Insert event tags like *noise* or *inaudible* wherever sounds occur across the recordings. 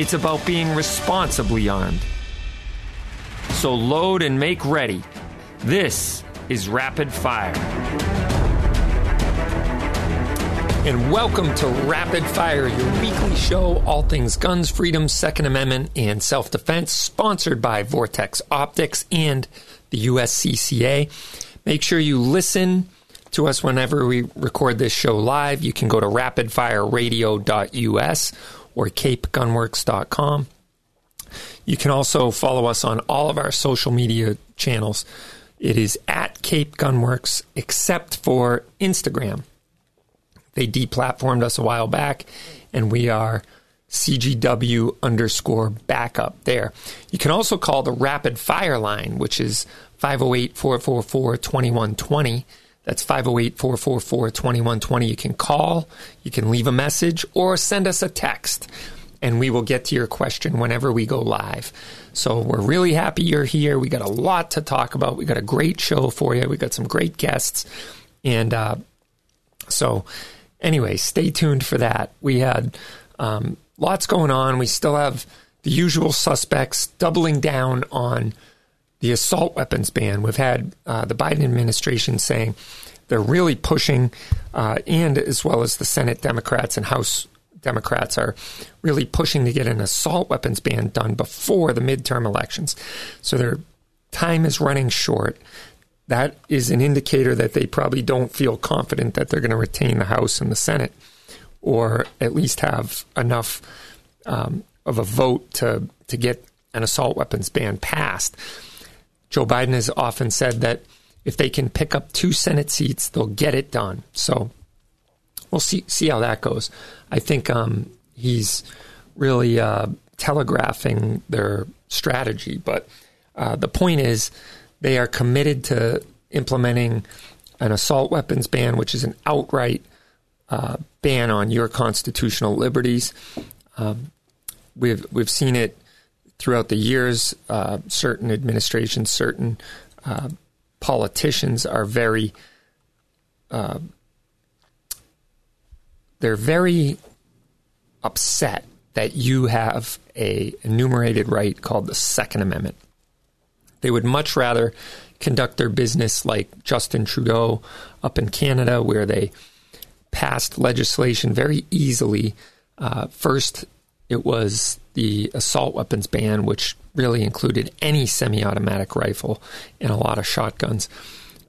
it's about being responsibly armed. So load and make ready. This is Rapid Fire. And welcome to Rapid Fire, your weekly show, all things guns, freedom, Second Amendment, and self defense, sponsored by Vortex Optics and the USCCA. Make sure you listen to us whenever we record this show live. You can go to rapidfireradio.us or capegunworks.com. You can also follow us on all of our social media channels. It is at Cape Gunworks, except for Instagram. They deplatformed us a while back, and we are CGW underscore backup there. You can also call the Rapid Fire line, which is 508 444 2120. That's 508 444 2120. You can call, you can leave a message, or send us a text, and we will get to your question whenever we go live. So we're really happy you're here. We got a lot to talk about. We got a great show for you. We got some great guests. And uh, so, anyway, stay tuned for that. We had um, lots going on. We still have the usual suspects doubling down on the assault weapons ban. We've had uh, the Biden administration saying they're really pushing, uh, and as well as the Senate Democrats and House Democrats are really pushing to get an assault weapons ban done before the midterm elections. So their time is running short. That is an indicator that they probably don't feel confident that they're going to retain the House and the Senate, or at least have enough um, of a vote to to get an assault weapons ban passed. Joe Biden has often said that if they can pick up two Senate seats, they'll get it done. So we'll see see how that goes. I think um, he's really uh, telegraphing their strategy, but uh, the point is they are committed to implementing an assault weapons ban, which is an outright uh, ban on your constitutional liberties. Um, we've we've seen it throughout the years. Uh, certain administrations, certain uh, politicians are very uh, they're very upset that you have a enumerated right called the Second Amendment. They would much rather conduct their business like Justin Trudeau up in Canada, where they passed legislation very easily. Uh, first, it was the assault weapons ban, which really included any semi automatic rifle and a lot of shotguns.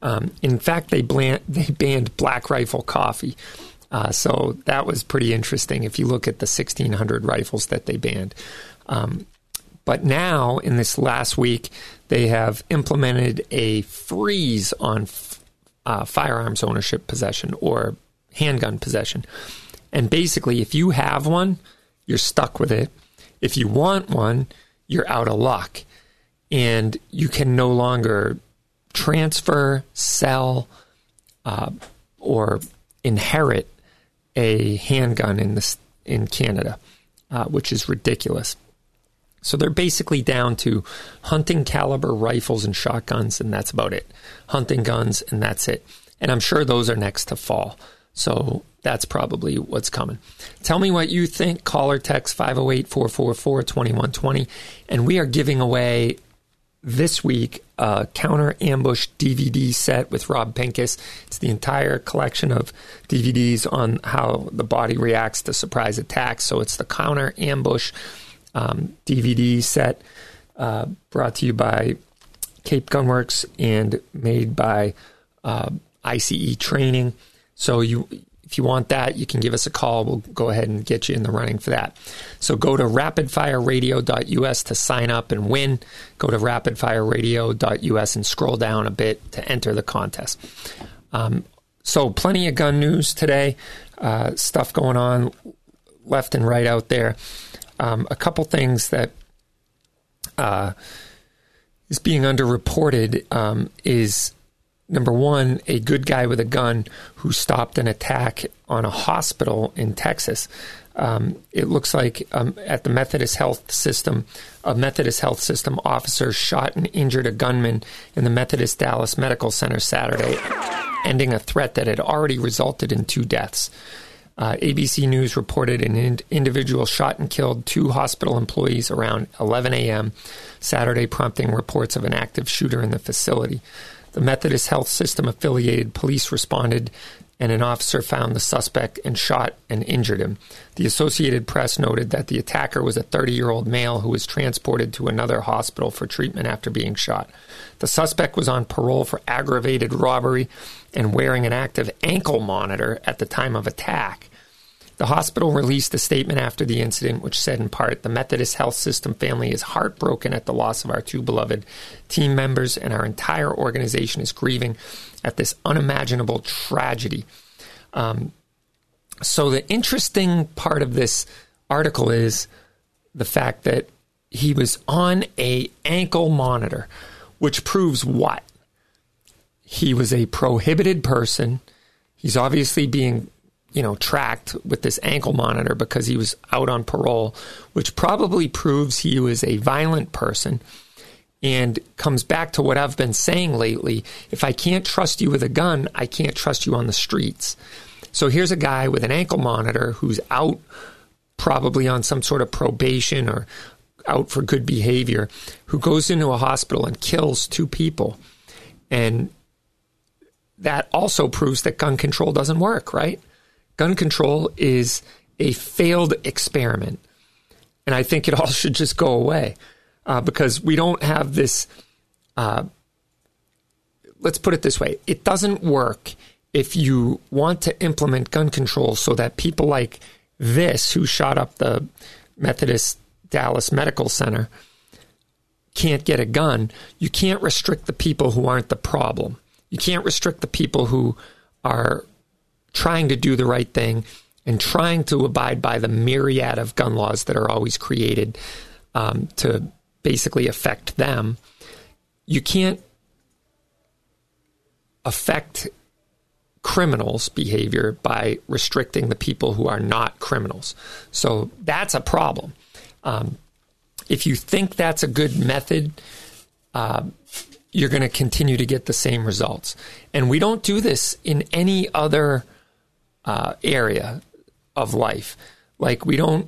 Um, in fact, they, bland, *laughs* they banned black rifle coffee. Uh, so that was pretty interesting if you look at the 1,600 rifles that they banned. Um, but now, in this last week, they have implemented a freeze on f- uh, firearms ownership possession or handgun possession. And basically, if you have one, you're stuck with it. If you want one, you're out of luck. And you can no longer transfer, sell, uh, or inherit a handgun in this in Canada, uh, which is ridiculous. So they're basically down to hunting caliber rifles and shotguns, and that's about it. Hunting guns, and that's it. And I'm sure those are next to fall. So that's probably what's coming. Tell me what you think. Call or text 508 444 2120. And we are giving away this week a counter ambush DVD set with Rob Pincus. It's the entire collection of DVDs on how the body reacts to surprise attacks. So it's the counter ambush um, DVD set uh, brought to you by Cape Gunworks and made by uh, ICE Training. So you, if you want that, you can give us a call. We'll go ahead and get you in the running for that. So go to rapidfireradio.us to sign up and win. Go to rapidfireradio.us and scroll down a bit to enter the contest. Um, so, plenty of gun news today. Uh, stuff going on left and right out there. Um, a couple things that uh, is being underreported um, is number one, a good guy with a gun who stopped an attack on a hospital in Texas. Um, it looks like um, at the Methodist Health System, a Methodist Health System officer shot and injured a gunman in the Methodist Dallas Medical Center Saturday, ending a threat that had already resulted in two deaths. Uh, ABC News reported an ind- individual shot and killed two hospital employees around 11 a.m. Saturday, prompting reports of an active shooter in the facility. The Methodist Health System affiliated police responded, and an officer found the suspect and shot and injured him. The Associated Press noted that the attacker was a 30 year old male who was transported to another hospital for treatment after being shot. The suspect was on parole for aggravated robbery and wearing an active ankle monitor at the time of attack. The hospital released a statement after the incident, which said in part The Methodist Health System family is heartbroken at the loss of our two beloved team members, and our entire organization is grieving at this unimaginable tragedy. Um, so, the interesting part of this article is the fact that he was on a ankle monitor, which proves what? He was a prohibited person. He's obviously being you know, tracked with this ankle monitor because he was out on parole, which probably proves he was a violent person and comes back to what I've been saying lately. If I can't trust you with a gun, I can't trust you on the streets. So here's a guy with an ankle monitor who's out probably on some sort of probation or out for good behavior who goes into a hospital and kills two people. And that also proves that gun control doesn't work, right? Gun control is a failed experiment. And I think it all *laughs* should just go away uh, because we don't have this. Uh, let's put it this way it doesn't work if you want to implement gun control so that people like this, who shot up the Methodist Dallas Medical Center, can't get a gun. You can't restrict the people who aren't the problem. You can't restrict the people who are trying to do the right thing and trying to abide by the myriad of gun laws that are always created um, to basically affect them, you can't affect criminals' behavior by restricting the people who are not criminals. So that's a problem. Um, if you think that's a good method, uh, you're going to continue to get the same results. And we don't do this in any other uh, area of life. Like we don't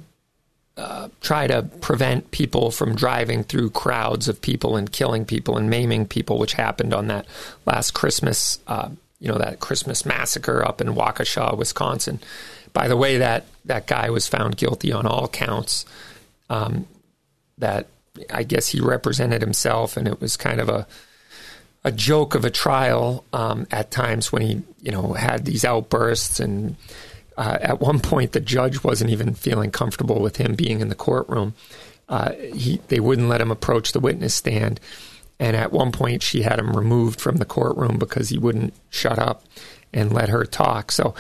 uh, try to prevent people from driving through crowds of people and killing people and maiming people, which happened on that last Christmas, uh, you know, that Christmas massacre up in Waukesha, Wisconsin. By the way, that that guy was found guilty on all counts. Um, that I guess he represented himself, and it was kind of a a joke of a trial um, at times when he, you know, had these outbursts. And uh, at one point, the judge wasn't even feeling comfortable with him being in the courtroom. Uh, he, they wouldn't let him approach the witness stand. And at one point, she had him removed from the courtroom because he wouldn't shut up and let her talk. So,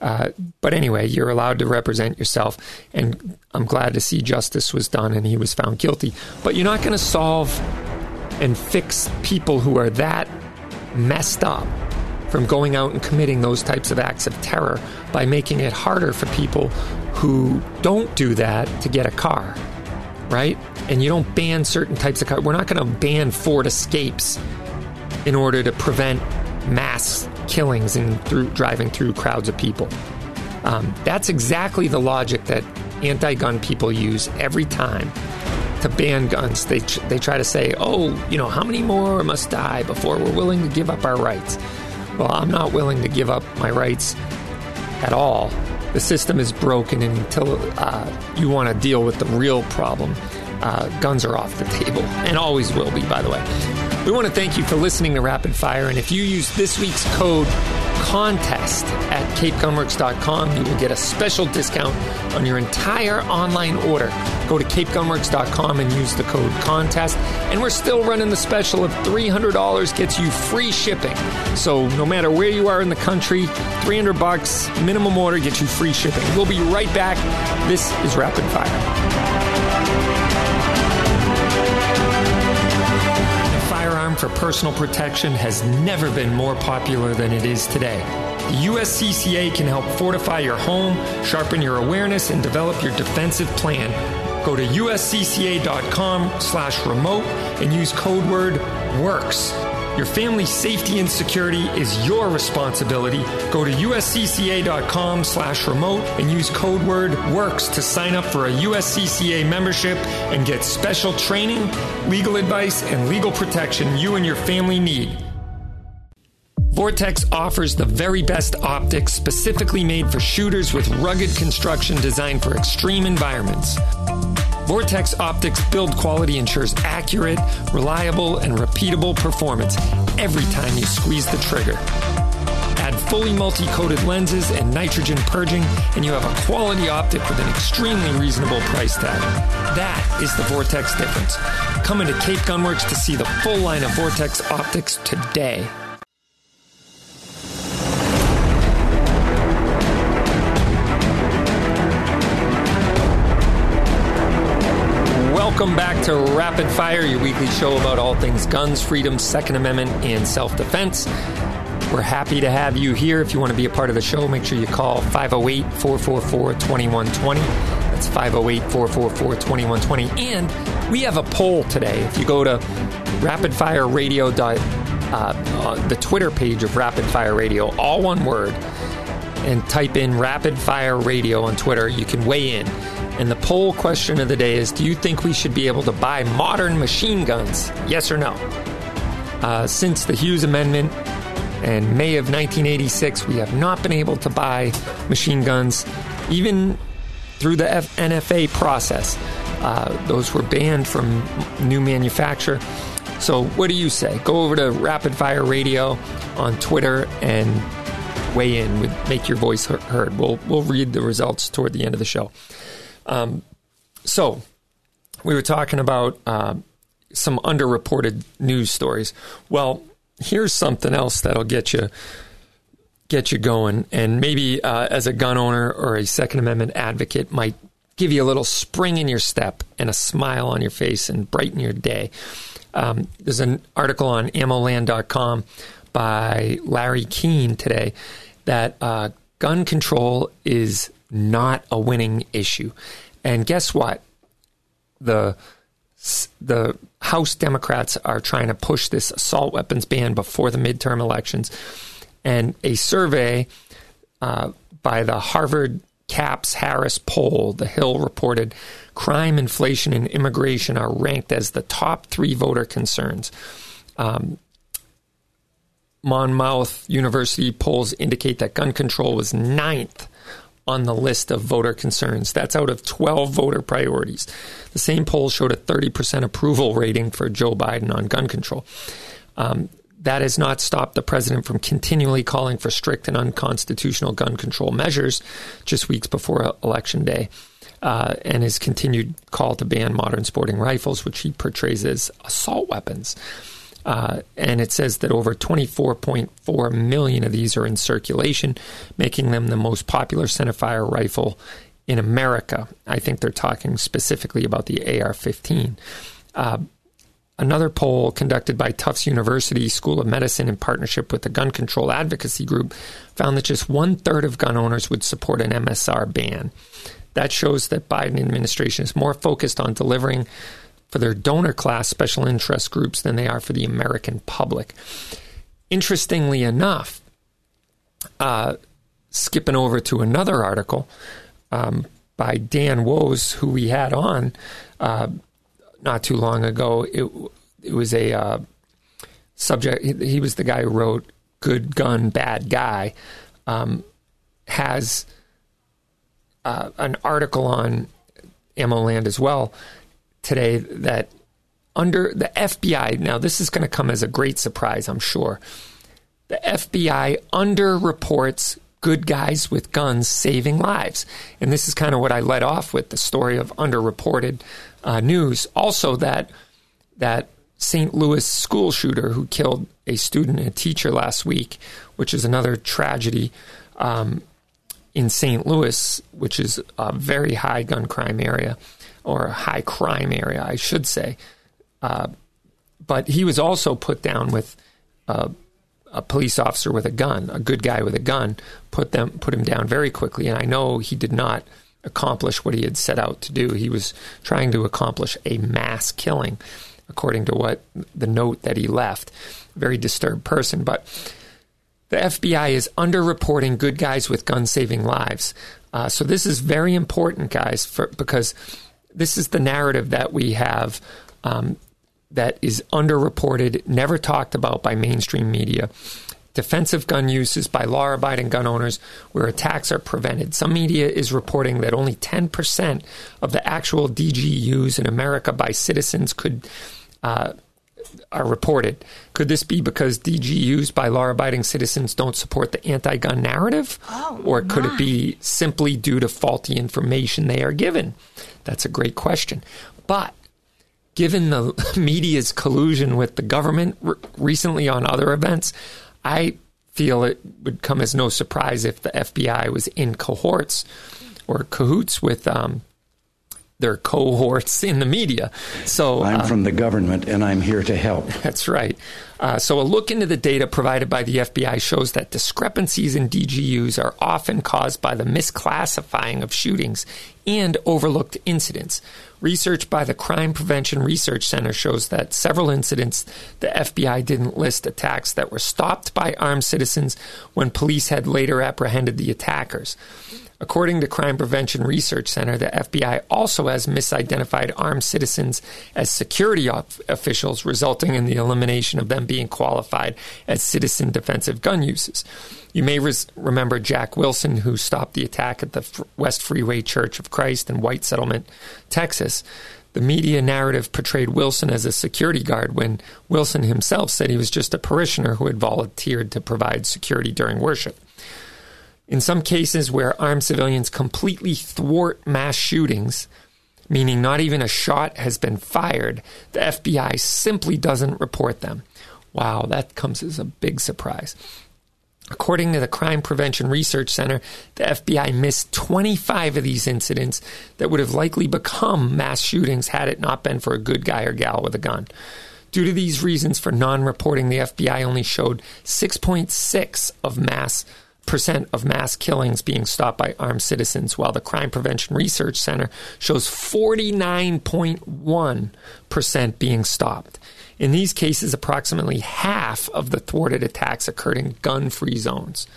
uh, but anyway, you're allowed to represent yourself, and I'm glad to see justice was done and he was found guilty. But you're not going to solve and fix people who are that messed up from going out and committing those types of acts of terror by making it harder for people who don't do that to get a car, right? And you don't ban certain types of cars. We're not going to ban Ford Escapes in order to prevent mass killings and through driving through crowds of people. Um, that's exactly the logic that anti-gun people use every time to ban guns. They, they try to say, oh, you know, how many more must die before we're willing to give up our rights? Well, I'm not willing to give up my rights at all. The system is broken, and until uh, you want to deal with the real problem, uh, guns are off the table, and always will be, by the way. We want to thank you for listening to Rapid Fire, and if you use this week's code contest at capegunworks.com. You will get a special discount on your entire online order. Go to capegunworks.com and use the code contest. And we're still running the special of $300 gets you free shipping. So no matter where you are in the country, 300 bucks minimum order gets you free shipping. We'll be right back. This is Rapid Fire. For personal protection has never been more popular than it is today. The USCCA can help fortify your home, sharpen your awareness, and develop your defensive plan. Go to uscca.com slash remote and use code word WORKS your family's safety and security is your responsibility. Go to uscca.com slash remote and use code word WORKS to sign up for a USCCA membership and get special training, legal advice, and legal protection you and your family need. Vortex offers the very best optics specifically made for shooters with rugged construction designed for extreme environments. Vortex Optics build quality ensures accurate, reliable, and repeatable performance every time you squeeze the trigger. Add fully multi coated lenses and nitrogen purging, and you have a quality optic with an extremely reasonable price tag. That is the Vortex difference. Come into Cape Gunworks to see the full line of Vortex optics today. To Rapid Fire, your weekly show about all things guns, freedom, Second Amendment, and self defense. We're happy to have you here. If you want to be a part of the show, make sure you call 508 444 2120. That's 508 444 2120. And we have a poll today. If you go to rapidfireradio, uh, uh, the Twitter page of Rapid Fire Radio, all one word, and type in Rapid Fire Radio on Twitter, you can weigh in. And the poll question of the day is Do you think we should be able to buy modern machine guns? Yes or no? Uh, since the Hughes Amendment and May of 1986, we have not been able to buy machine guns, even through the F- NFA process. Uh, those were banned from new manufacture. So, what do you say? Go over to Rapid Fire Radio on Twitter and weigh in, make your voice heard. We'll we'll read the results toward the end of the show. Um, so we were talking about uh, some underreported news stories. Well, here's something else that'll get you get you going, and maybe uh, as a gun owner or a Second Amendment advocate might give you a little spring in your step and a smile on your face and brighten your day. Um, there's an article on AmmoLand.com by Larry Keane today that uh, gun control is not a winning issue. And guess what? The the House Democrats are trying to push this assault weapons ban before the midterm elections. And a survey uh, by the Harvard CAPS Harris poll, The Hill reported crime, inflation, and immigration are ranked as the top three voter concerns. Um, Monmouth University polls indicate that gun control was ninth on the list of voter concerns. That's out of 12 voter priorities. The same poll showed a 30% approval rating for Joe Biden on gun control. Um, that has not stopped the president from continually calling for strict and unconstitutional gun control measures just weeks before election day. Uh, and his continued call to ban modern sporting rifles, which he portrays as assault weapons. Uh, and it says that over 24.4 million of these are in circulation, making them the most popular centerfire rifle in America. I think they're talking specifically about the AR 15. Uh, another poll conducted by Tufts University School of Medicine in partnership with the Gun Control Advocacy Group found that just one third of gun owners would support an MSR ban. That shows that Biden administration is more focused on delivering for their donor class special interest groups than they are for the American public. Interestingly enough, uh, skipping over to another article um, by Dan Wos, who we had on uh, not too long ago, it, it was a uh, subject, he, was the guy who wrote Good Gun, Bad Guy, um, has uh, an article on AmmoLand as well today that under the FBI, now this is going to come as a great surprise, I'm sure. the FBI underreports good guys with guns saving lives. And this is kind of what I led off with the story of underreported uh, news. Also, that that St. Louis school shooter who killed a student and a teacher last week, which is another tragedy um, in St. Louis, which is a very high gun crime area or a high crime area, I should say. Uh, but he was also put down with uh, a police officer with a gun, a good guy with a gun, put them put him down very quickly. And I know he did not accomplish what he had set out to do. He was trying to accomplish a mass killing, according to what the note that he left. Very disturbed person, but the FBI is underreporting good guys with guns saving lives. Uh, so this is very important, guys, for, because this is the narrative that we have um, that is underreported, never talked about by mainstream media. Defensive gun uses by law abiding gun owners where attacks are prevented. Some media is reporting that only 10% of the actual DGUs in America by citizens could. Uh, are reported. Could this be because DGUs by law abiding citizens don't support the anti gun narrative? Oh, or could my. it be simply due to faulty information they are given? That's a great question. But given the *laughs* media's collusion with the government re- recently on other events, I feel it would come as no surprise if the FBI was in cohorts or cahoots with um, their cohorts in the media. So I'm uh, from the government and I'm here to help. *laughs* that's right. Uh, so, a look into the data provided by the FBI shows that discrepancies in DGUs are often caused by the misclassifying of shootings and overlooked incidents. Research by the Crime Prevention Research Center shows that several incidents the FBI didn't list attacks that were stopped by armed citizens when police had later apprehended the attackers. According to Crime Prevention Research Center, the FBI also has misidentified armed citizens as security of- officials, resulting in the elimination of them being qualified as citizen defensive gun uses. You may res- remember Jack Wilson, who stopped the attack at the F- West Freeway Church of Christ in White Settlement, Texas. The media narrative portrayed Wilson as a security guard when Wilson himself said he was just a parishioner who had volunteered to provide security during worship. In some cases where armed civilians completely thwart mass shootings, meaning not even a shot has been fired, the FBI simply doesn't report them. Wow, that comes as a big surprise. According to the Crime Prevention Research Center, the FBI missed 25 of these incidents that would have likely become mass shootings had it not been for a good guy or gal with a gun. Due to these reasons for non reporting, the FBI only showed 6.6 of mass percent of mass killings being stopped by armed citizens, while the Crime Prevention Research Center shows 49.1% being stopped. In these cases, approximately half of the thwarted attacks occurred in gun free zones.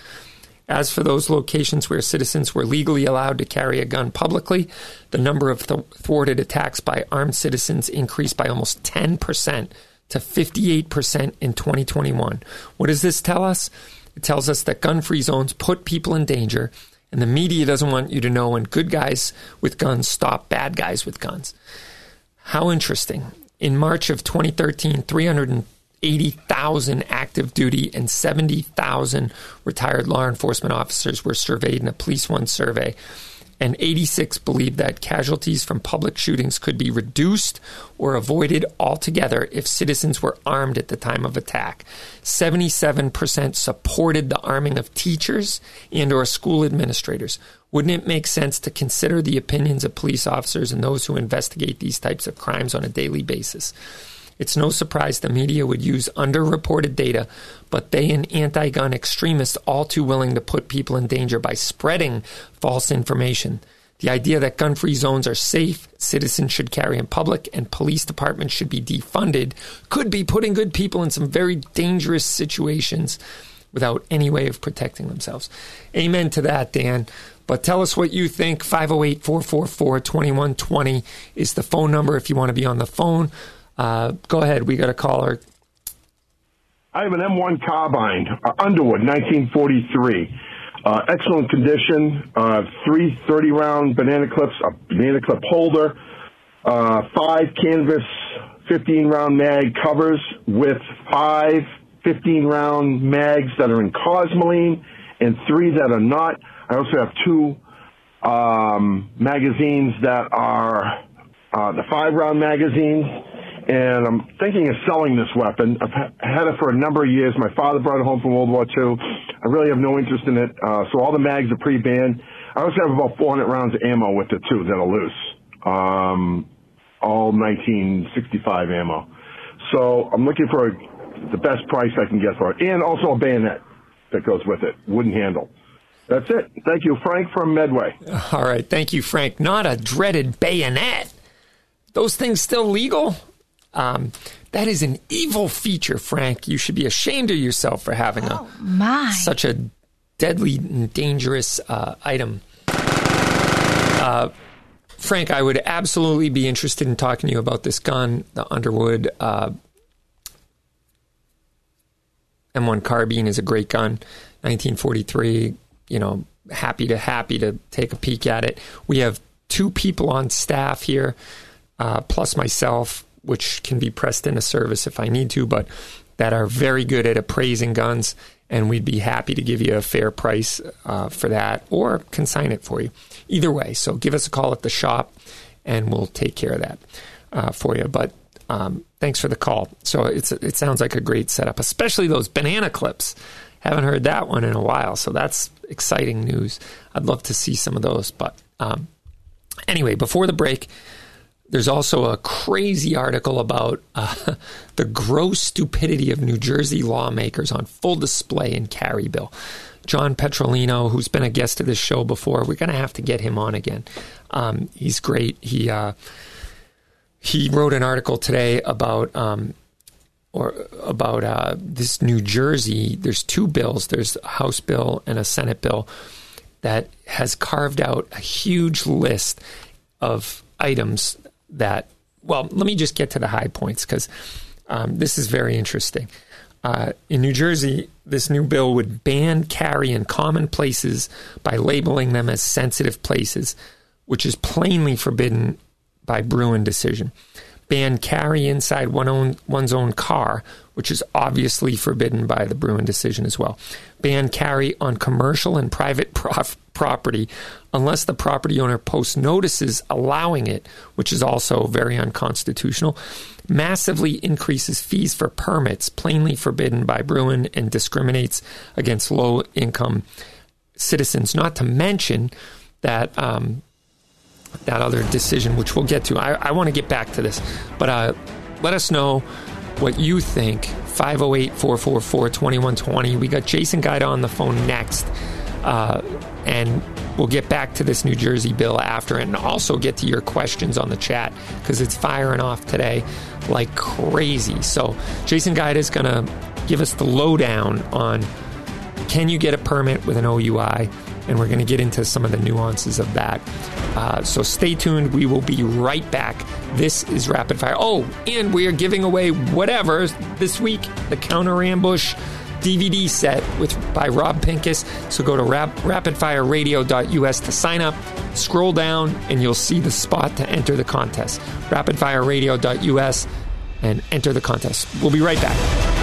As for those locations where citizens were legally allowed to carry a gun publicly, the number of th- thwarted attacks by armed citizens increased by almost 10% to 58% in 2021. What does this tell us? It tells us that gun free zones put people in danger, and the media doesn't want you to know when good guys with guns stop bad guys with guns. How interesting. In March of 2013, 380,000 active duty and 70,000 retired law enforcement officers were surveyed in a Police One survey. And 86 believed that casualties from public shootings could be reduced or avoided altogether if citizens were armed at the time of attack. 77% supported the arming of teachers and or school administrators. Wouldn't it make sense to consider the opinions of police officers and those who investigate these types of crimes on a daily basis? It's no surprise the media would use underreported data, but they and anti gun extremists all too willing to put people in danger by spreading false information. The idea that gun free zones are safe, citizens should carry in public, and police departments should be defunded could be putting good people in some very dangerous situations without any way of protecting themselves. Amen to that, Dan. But tell us what you think. 508 444 2120 is the phone number if you want to be on the phone. Uh, go ahead. We got a caller. I have an M1 carbine, uh, Underwood, 1943. Uh, excellent condition. Uh, three 30 round banana clips, a banana clip holder, uh, five canvas 15 round mag covers with five 15 round mags that are in Cosmoline and three that are not. I also have two um, magazines that are uh, the five round magazines. And I'm thinking of selling this weapon. I've had it for a number of years. My father brought it home from World War II. I really have no interest in it. Uh, so all the mags are pre-banned. I also have about 400 rounds of ammo with it too that are loose. Um, all 1965 ammo. So I'm looking for the best price I can get for it, and also a bayonet that goes with it, wooden handle. That's it. Thank you, Frank from Medway. All right, thank you, Frank. Not a dreaded bayonet. Those things still legal? Um, that is an evil feature, Frank. You should be ashamed of yourself for having oh, a my. such a deadly and dangerous uh, item. Uh, Frank, I would absolutely be interested in talking to you about this gun, the Underwood uh, M1 carbine is a great gun. 1943. You know, happy to happy to take a peek at it. We have two people on staff here, uh, plus myself, which can be pressed into service if I need to, but that are very good at appraising guns, and we'd be happy to give you a fair price uh, for that or consign it for you. Either way, so give us a call at the shop, and we'll take care of that uh, for you. But um, thanks for the call. So it's it sounds like a great setup, especially those banana clips. Haven't heard that one in a while, so that's exciting news. I'd love to see some of those. But um, anyway, before the break, there's also a crazy article about uh, *laughs* the gross stupidity of New Jersey lawmakers on full display in carry bill. John Petrolino, who's been a guest of this show before, we're going to have to get him on again. Um, he's great. He uh, he wrote an article today about um, or about uh, this New Jersey. There's two bills. There's a House bill and a Senate bill that has carved out a huge list of items that. Well, let me just get to the high points because um, this is very interesting. Uh, in New Jersey, this new bill would ban carry in common places by labeling them as sensitive places, which is plainly forbidden by Bruen decision. Ban carry inside one own, one's own car, which is obviously forbidden by the Bruen decision as well. Ban carry on commercial and private *laughs* prof- property unless the property owner posts notices allowing it, which is also very unconstitutional. Massively increases fees for permits, plainly forbidden by Bruen, and discriminates against low income citizens. Not to mention that um, that other decision, which we'll get to. I, I want to get back to this, but uh, let us know what you think. 508 444 2120. We got Jason Guida on the phone next. Uh, and we'll get back to this New Jersey bill after and also get to your questions on the chat because it's firing off today like crazy. So, Jason Guida is going to give us the lowdown on can you get a permit with an OUI? and we're going to get into some of the nuances of that. Uh, so stay tuned. We will be right back. This is Rapid Fire. Oh, and we are giving away whatever this week the Counter Ambush. DVD set with by Rob Pincus. So go to rap, rapidfireradio.us to sign up. Scroll down and you'll see the spot to enter the contest. Rapidfireradio.us and enter the contest. We'll be right back.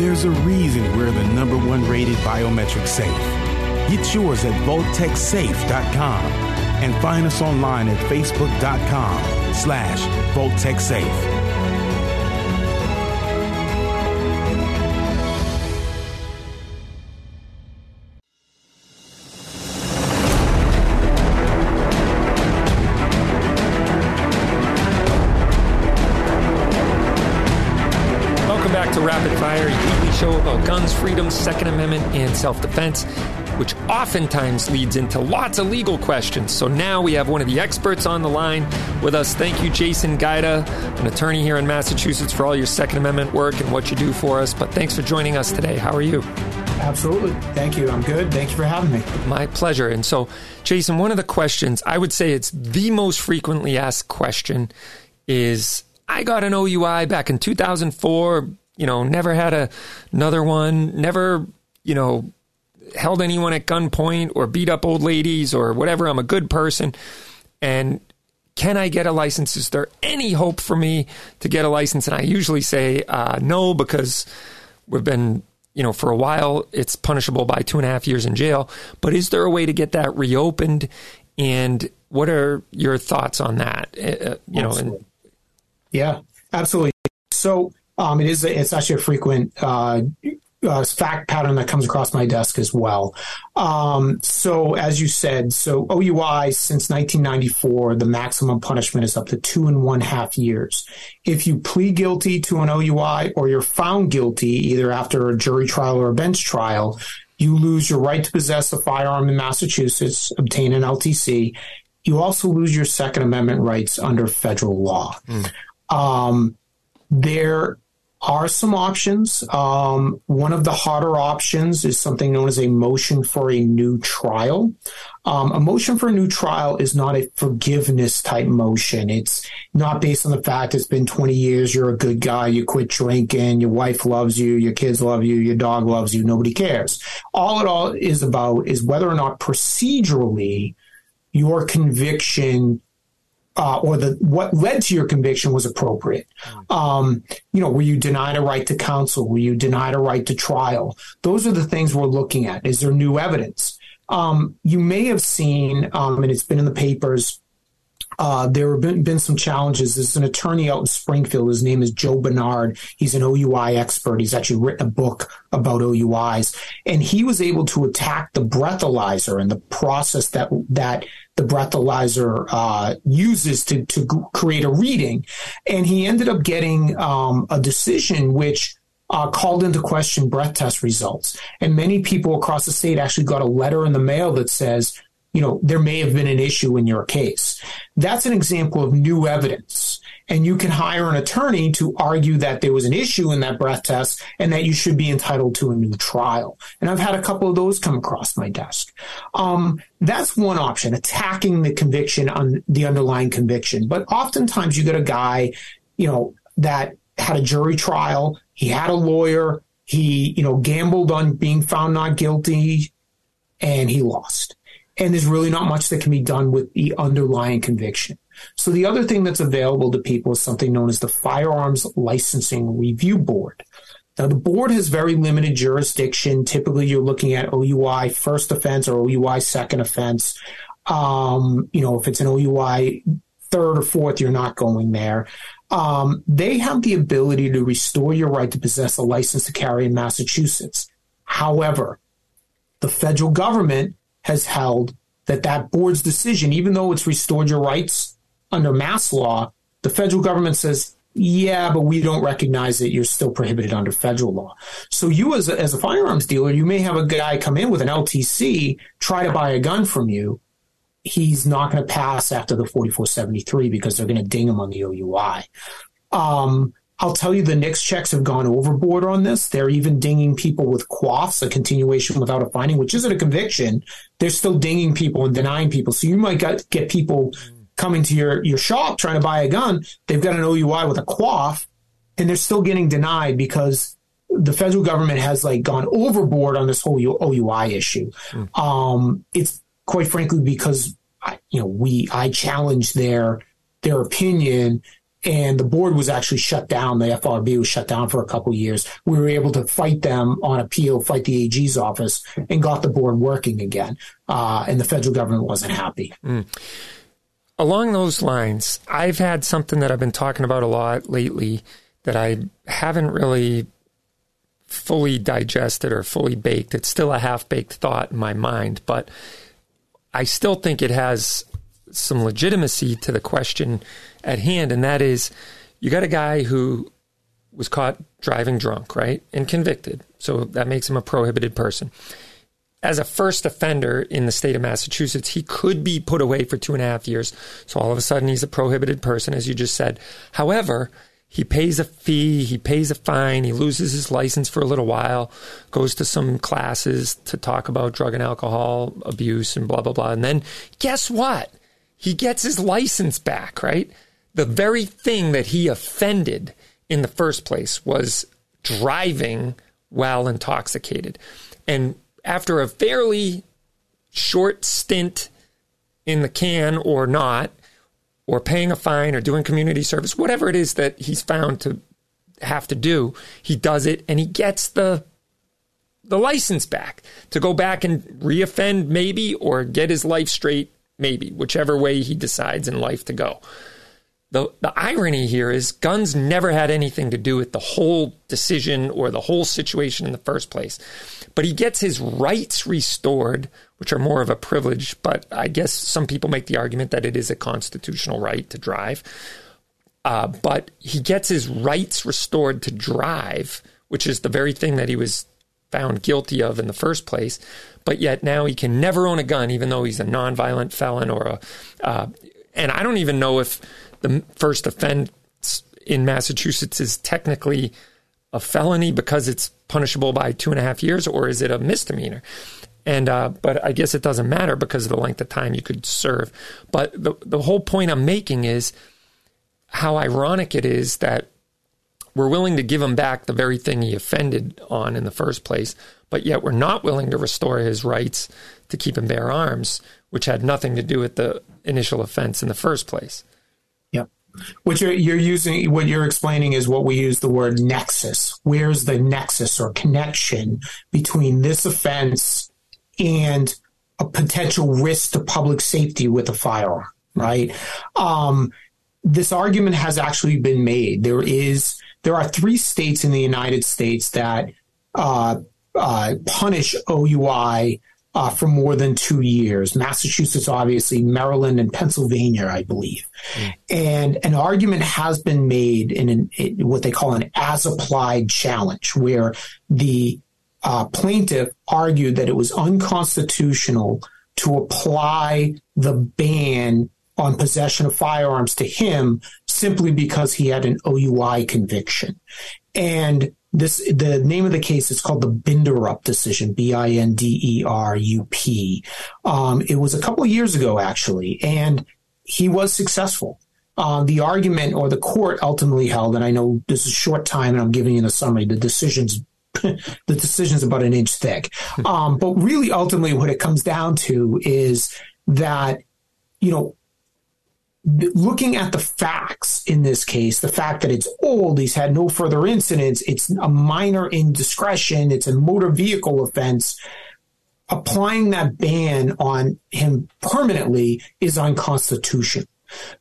There's a reason we're the number one rated biometric safe. Get yours at VaultekSafe.com and find us online at Facebook.com slash VaultekSafe. Guns, freedom, Second Amendment, and self defense, which oftentimes leads into lots of legal questions. So now we have one of the experts on the line with us. Thank you, Jason Guida, an attorney here in Massachusetts, for all your Second Amendment work and what you do for us. But thanks for joining us today. How are you? Absolutely. Thank you. I'm good. Thank you for having me. My pleasure. And so, Jason, one of the questions, I would say it's the most frequently asked question is I got an OUI back in 2004, you know, never had a, another one, never, you know, held anyone at gunpoint or beat up old ladies or whatever. I'm a good person. And can I get a license? Is there any hope for me to get a license? And I usually say uh, no, because we've been, you know, for a while, it's punishable by two and a half years in jail. But is there a way to get that reopened? And what are your thoughts on that? Uh, you know, and Yeah, absolutely. So um, it is. It's actually a frequent uh, uh, fact pattern that comes across my desk as well. Um, so as you said, so OUI since 1994, the maximum punishment is up to two and one half years. If you plead guilty to an OUI or you're found guilty, either after a jury trial or a bench trial, you lose your right to possess a firearm in Massachusetts, obtain an LTC. You also lose your Second Amendment rights under federal law. Um, there are some options. Um, one of the harder options is something known as a motion for a new trial. Um, a motion for a new trial is not a forgiveness type motion. It's not based on the fact it's been 20 years, you're a good guy, you quit drinking, your wife loves you, your kids love you, your dog loves you, nobody cares. All it all is about is whether or not procedurally your conviction uh, or the what led to your conviction was appropriate. Um, you know, were you denied a right to counsel? Were you denied a right to trial? Those are the things we're looking at. Is there new evidence? Um, you may have seen, um, and it's been in the papers. Uh, there have been, been some challenges. There's an attorney out in Springfield. His name is Joe Bernard. He's an OUI expert. He's actually written a book about OUIs, and he was able to attack the breathalyzer and the process that that the breathalyzer uh, uses to to create a reading, and he ended up getting um, a decision which. Uh, called into question breath test results. And many people across the state actually got a letter in the mail that says, you know, there may have been an issue in your case. That's an example of new evidence. And you can hire an attorney to argue that there was an issue in that breath test and that you should be entitled to a new trial. And I've had a couple of those come across my desk. Um, that's one option, attacking the conviction on the underlying conviction. But oftentimes you get a guy, you know, that had a jury trial. He had a lawyer. He, you know, gambled on being found not guilty and he lost and there's really not much that can be done with the underlying conviction. So the other thing that's available to people is something known as the Firearms Licensing Review Board. Now, the board has very limited jurisdiction. Typically, you're looking at OUI first offense or OUI second offense. Um, you know, if it's an OUI third or fourth, you're not going there. Um, they have the ability to restore your right to possess a license to carry in Massachusetts. However, the federal government has held that that board's decision, even though it's restored your rights under mass law, the federal government says, yeah, but we don't recognize that you're still prohibited under federal law. So you as a, as a firearms dealer, you may have a guy come in with an LTC, try to buy a gun from you. He's not going to pass after the 4473 because they're going to ding him on the OUI. Um, I'll tell you the NICS checks have gone overboard on this. They're even dinging people with CWOFs, a continuation without a finding, which isn't a conviction. They're still dinging people and denying people. So you might get, get people coming to your, your shop trying to buy a gun. They've got an OUI with a CWOF and they're still getting denied because the federal government has like gone overboard on this whole OUI issue. Mm. Um, it's quite frankly because I, you know we I challenge their their opinion and the board was actually shut down. The FRB was shut down for a couple years. We were able to fight them on appeal, fight the AG's office, and got the board working again. Uh, and the federal government wasn't happy. Mm. Along those lines, I've had something that I've been talking about a lot lately that I haven't really fully digested or fully baked. It's still a half baked thought in my mind, but I still think it has some legitimacy to the question at hand, and that is you got a guy who was caught driving drunk, right? And convicted. So that makes him a prohibited person. As a first offender in the state of Massachusetts, he could be put away for two and a half years. So all of a sudden, he's a prohibited person, as you just said. However, he pays a fee, he pays a fine, he loses his license for a little while, goes to some classes to talk about drug and alcohol abuse and blah, blah, blah. And then guess what? He gets his license back, right? the very thing that he offended in the first place was driving while intoxicated. And after a fairly short stint in the can or not, or paying a fine or doing community service, whatever it is that he's found to have to do, he does it and he gets the the license back to go back and reoffend maybe or get his life straight maybe, whichever way he decides in life to go the, the irony here is guns never had anything to do with the whole decision or the whole situation in the first place. But he gets his rights restored, which are more of a privilege, but I guess some people make the argument that it is a constitutional right to drive. Uh, but he gets his rights restored to drive, which is the very thing that he was found guilty of in the first place. But yet now he can never own a gun, even though he's a nonviolent felon or a. Uh, and I don't even know if the first offense in Massachusetts is technically a felony because it's punishable by two and a half years, or is it a misdemeanor? And uh, but I guess it doesn't matter because of the length of time you could serve. But the the whole point I'm making is how ironic it is that we're willing to give him back the very thing he offended on in the first place, but yet we're not willing to restore his rights to keep and bear arms, which had nothing to do with the initial offense in the first place. Yeah. What you're, you're using, what you're explaining is what we use the word nexus. Where's the nexus or connection between this offense and a potential risk to public safety with a firearm, right? Um, this argument has actually been made. There is, there are three states in the United States that uh, uh, punish OUI uh, for more than two years. Massachusetts, obviously, Maryland, and Pennsylvania, I believe. Mm. And an argument has been made in, an, in what they call an as applied challenge, where the uh, plaintiff argued that it was unconstitutional to apply the ban on possession of firearms to him simply because he had an OUI conviction. And this the name of the case is called the Binderup decision, B I N D E R U P. Um, it was a couple of years ago actually, and he was successful. Uh, the argument or the court ultimately held, and I know this is short time, and I'm giving you the summary. The decisions, *laughs* the decision's about an inch thick, um, but really, ultimately, what it comes down to is that you know looking at the facts in this case, the fact that it's old, he's had no further incidents, it's a minor indiscretion, it's a motor vehicle offense. Applying that ban on him permanently is unconstitutional.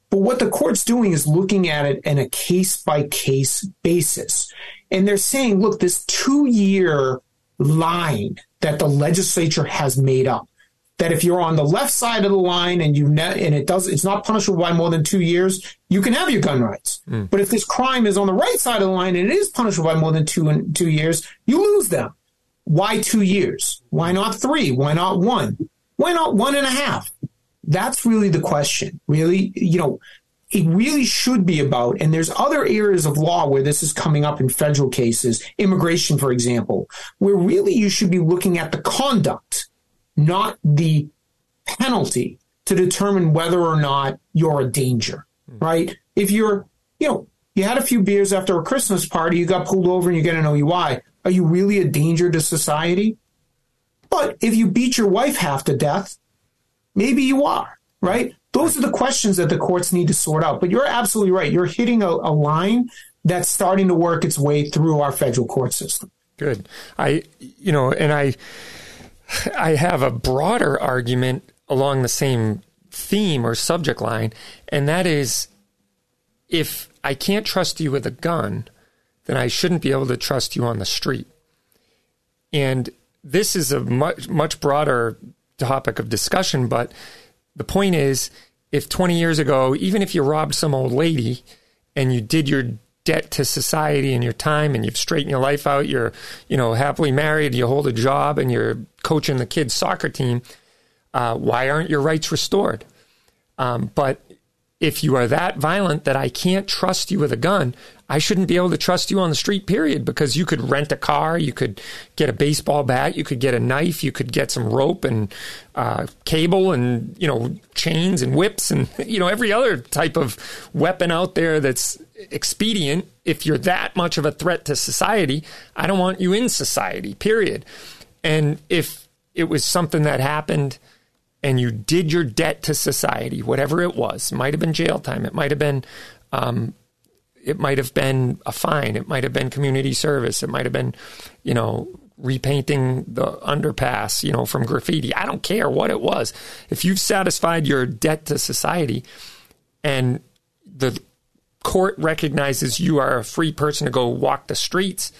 But what the court's doing is looking at it in a case by case basis. And they're saying, look, this two year line that the legislature has made up that if you're on the left side of the line and you ne- and it does it's not punishable by more than two years, you can have your gun rights. Mm. But if this crime is on the right side of the line and it is punishable by more than two and two years, you lose them. Why two years? Why not three? Why not one? Why not one and a half? That's really the question. Really, you know, it really should be about, and there's other areas of law where this is coming up in federal cases, immigration, for example, where really you should be looking at the conduct not the penalty to determine whether or not you're a danger, hmm. right? If you're, you know, you had a few beers after a Christmas party, you got pulled over and you get an OUI. Are you really a danger to society? But if you beat your wife half to death, maybe you are, right? Those are the questions that the courts need to sort out. But you're absolutely right. You're hitting a, a line that's starting to work its way through our federal court system. Good. I, you know, and I, I have a broader argument along the same theme or subject line, and that is if I can't trust you with a gun, then I shouldn't be able to trust you on the street. And this is a much much broader topic of discussion, but the point is if 20 years ago, even if you robbed some old lady and you did your debt to society and your time and you've straightened your life out, you're, you know, happily married, you hold a job and you're coaching the kids' soccer team, uh, why aren't your rights restored? Um, but if you are that violent that I can't trust you with a gun, I shouldn't be able to trust you on the street, period, because you could rent a car, you could get a baseball bat, you could get a knife, you could get some rope and uh, cable and, you know, chains and whips and, *laughs* you know, every other type of weapon out there that's expedient. If you're that much of a threat to society, I don't want you in society, period. And if it was something that happened – and you did your debt to society, whatever it was, might have been jail time, it might have been, um, it might have been a fine, it might have been community service, it might have been, you know, repainting the underpass, you know, from graffiti. I don't care what it was. If you've satisfied your debt to society, and the court recognizes you are a free person to go walk the streets,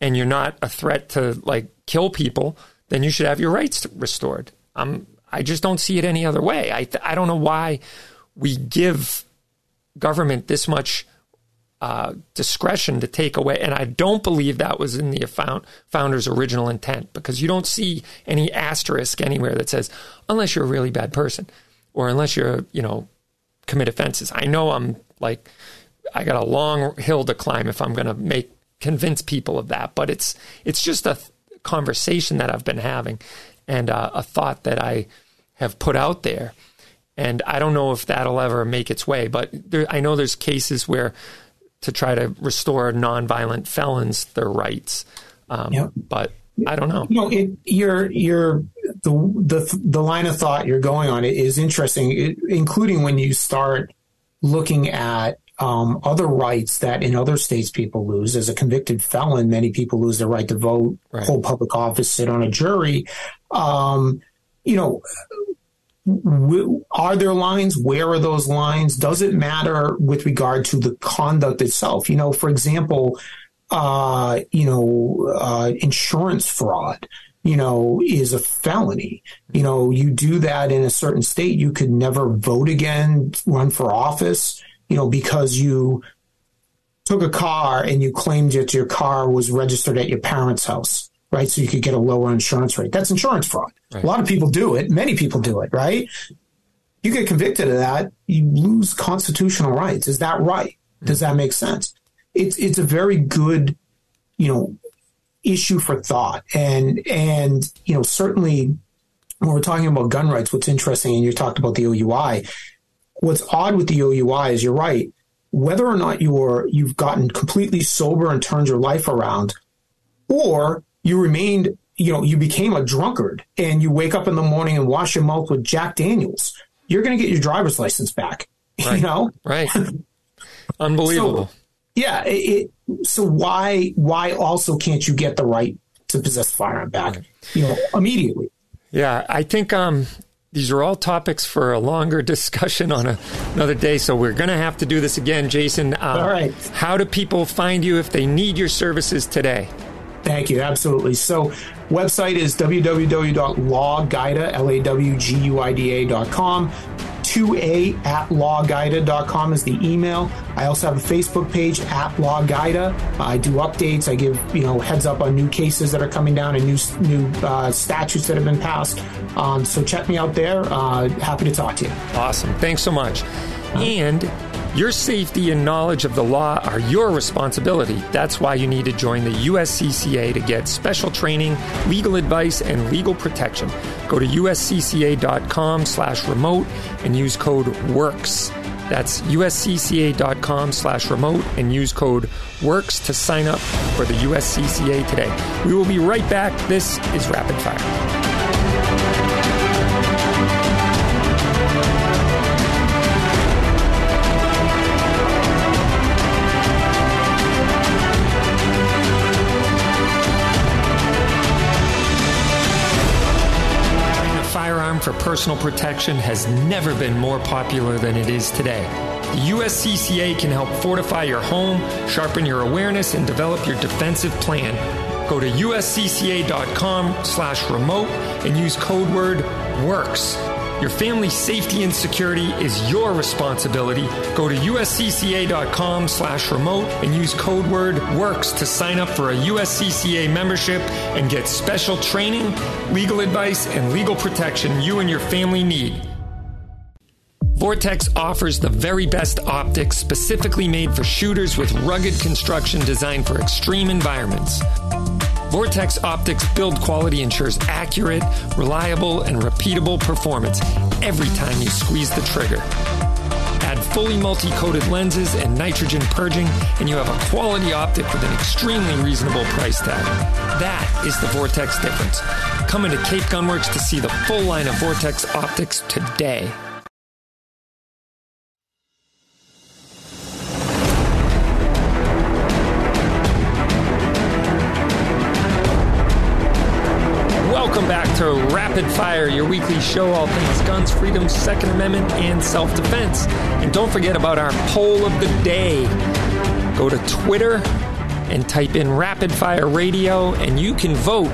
and you're not a threat to like kill people, then you should have your rights restored. I'm I just don't see it any other way. I, I don't know why we give government this much uh, discretion to take away. And I don't believe that was in the found, founder's original intent because you don't see any asterisk anywhere that says, unless you're a really bad person or unless you're, you know, commit offenses. I know I'm like, I got a long hill to climb if I'm going to make convince people of that, but it's it's just a th- conversation that I've been having and uh, a thought that I have put out there. And I don't know if that'll ever make its way, but there, I know there's cases where to try to restore nonviolent felons their rights. Um, yep. But I don't know. You know, it, you're, you're, the, the, the line of thought you're going on is interesting, it, including when you start looking at um, other rights that in other states people lose. As a convicted felon, many people lose their right to vote, right. hold public office, sit on a jury. Um, you know, are there lines? Where are those lines? Does it matter with regard to the conduct itself? You know, for example, uh, you know, uh, insurance fraud, you know, is a felony. You know, you do that in a certain state, you could never vote again, run for office, you know, because you took a car and you claimed that your car was registered at your parents' house right? So you could get a lower insurance rate. That's insurance fraud. Right. A lot of people do it. Many people do it, right? You get convicted of that, you lose constitutional rights. Is that right? Does that make sense? It's it's a very good, you know, issue for thought. And and you know, certainly when we're talking about gun rights, what's interesting, and you talked about the OUI, what's odd with the OUI is you're right. Whether or not you're you've gotten completely sober and turned your life around, or you remained, you know, you became a drunkard and you wake up in the morning and wash your mouth with Jack Daniels, you're going to get your driver's license back. *laughs* Right. You know, right? *laughs* Unbelievable. So, yeah. It, so why why also can't you get the right to possess a firearm back? Right. You know, immediately. Yeah, I think um, these are all topics for a longer *laughs* discussion on a, another day. So we're going to have to do this again, Jason. Um, all right. How do people find you if they need your services today? Thank you. Absolutely. So, website is www.lawguida, 2a at lawguida.com is the email. I also have a Facebook page at lawguida. I do updates. I give you know heads up on new cases that are coming down and new new uh, statutes that have been passed. Um, so check me out there. Uh, happy to talk to you. Awesome. Thanks so much. And your safety and knowledge of the law are your responsibility. That's why you need to join the USCCA to get special training, legal advice, and legal protection. Go to uscca.com slash remote and use code WORKS. That's uscca.com slash remote and use code WORKS to sign up for the USCCA today. We will be right back. This is Rapid Fire. Personal protection has never been more popular than it is today. The USCCA can help fortify your home, sharpen your awareness, and develop your defensive plan. Go to uscca.com slash remote and use code word WORKS. Your family's safety and security is your responsibility. Go to uscca.com slash remote and use code word WORKS to sign up for a USCCA membership and get special training, legal advice, and legal protection you and your family need. Vortex offers the very best optics specifically made for shooters with rugged construction designed for extreme environments. Vortex Optics build quality ensures accurate, reliable, and repeatable performance every time you squeeze the trigger. Add fully multi coated lenses and nitrogen purging, and you have a quality optic with an extremely reasonable price tag. That is the Vortex difference. Come into Cape Gunworks to see the full line of Vortex optics today. Rapid Fire, your weekly show, all things guns, freedom, Second Amendment, and self defense. And don't forget about our poll of the day. Go to Twitter and type in Rapid Fire Radio, and you can vote.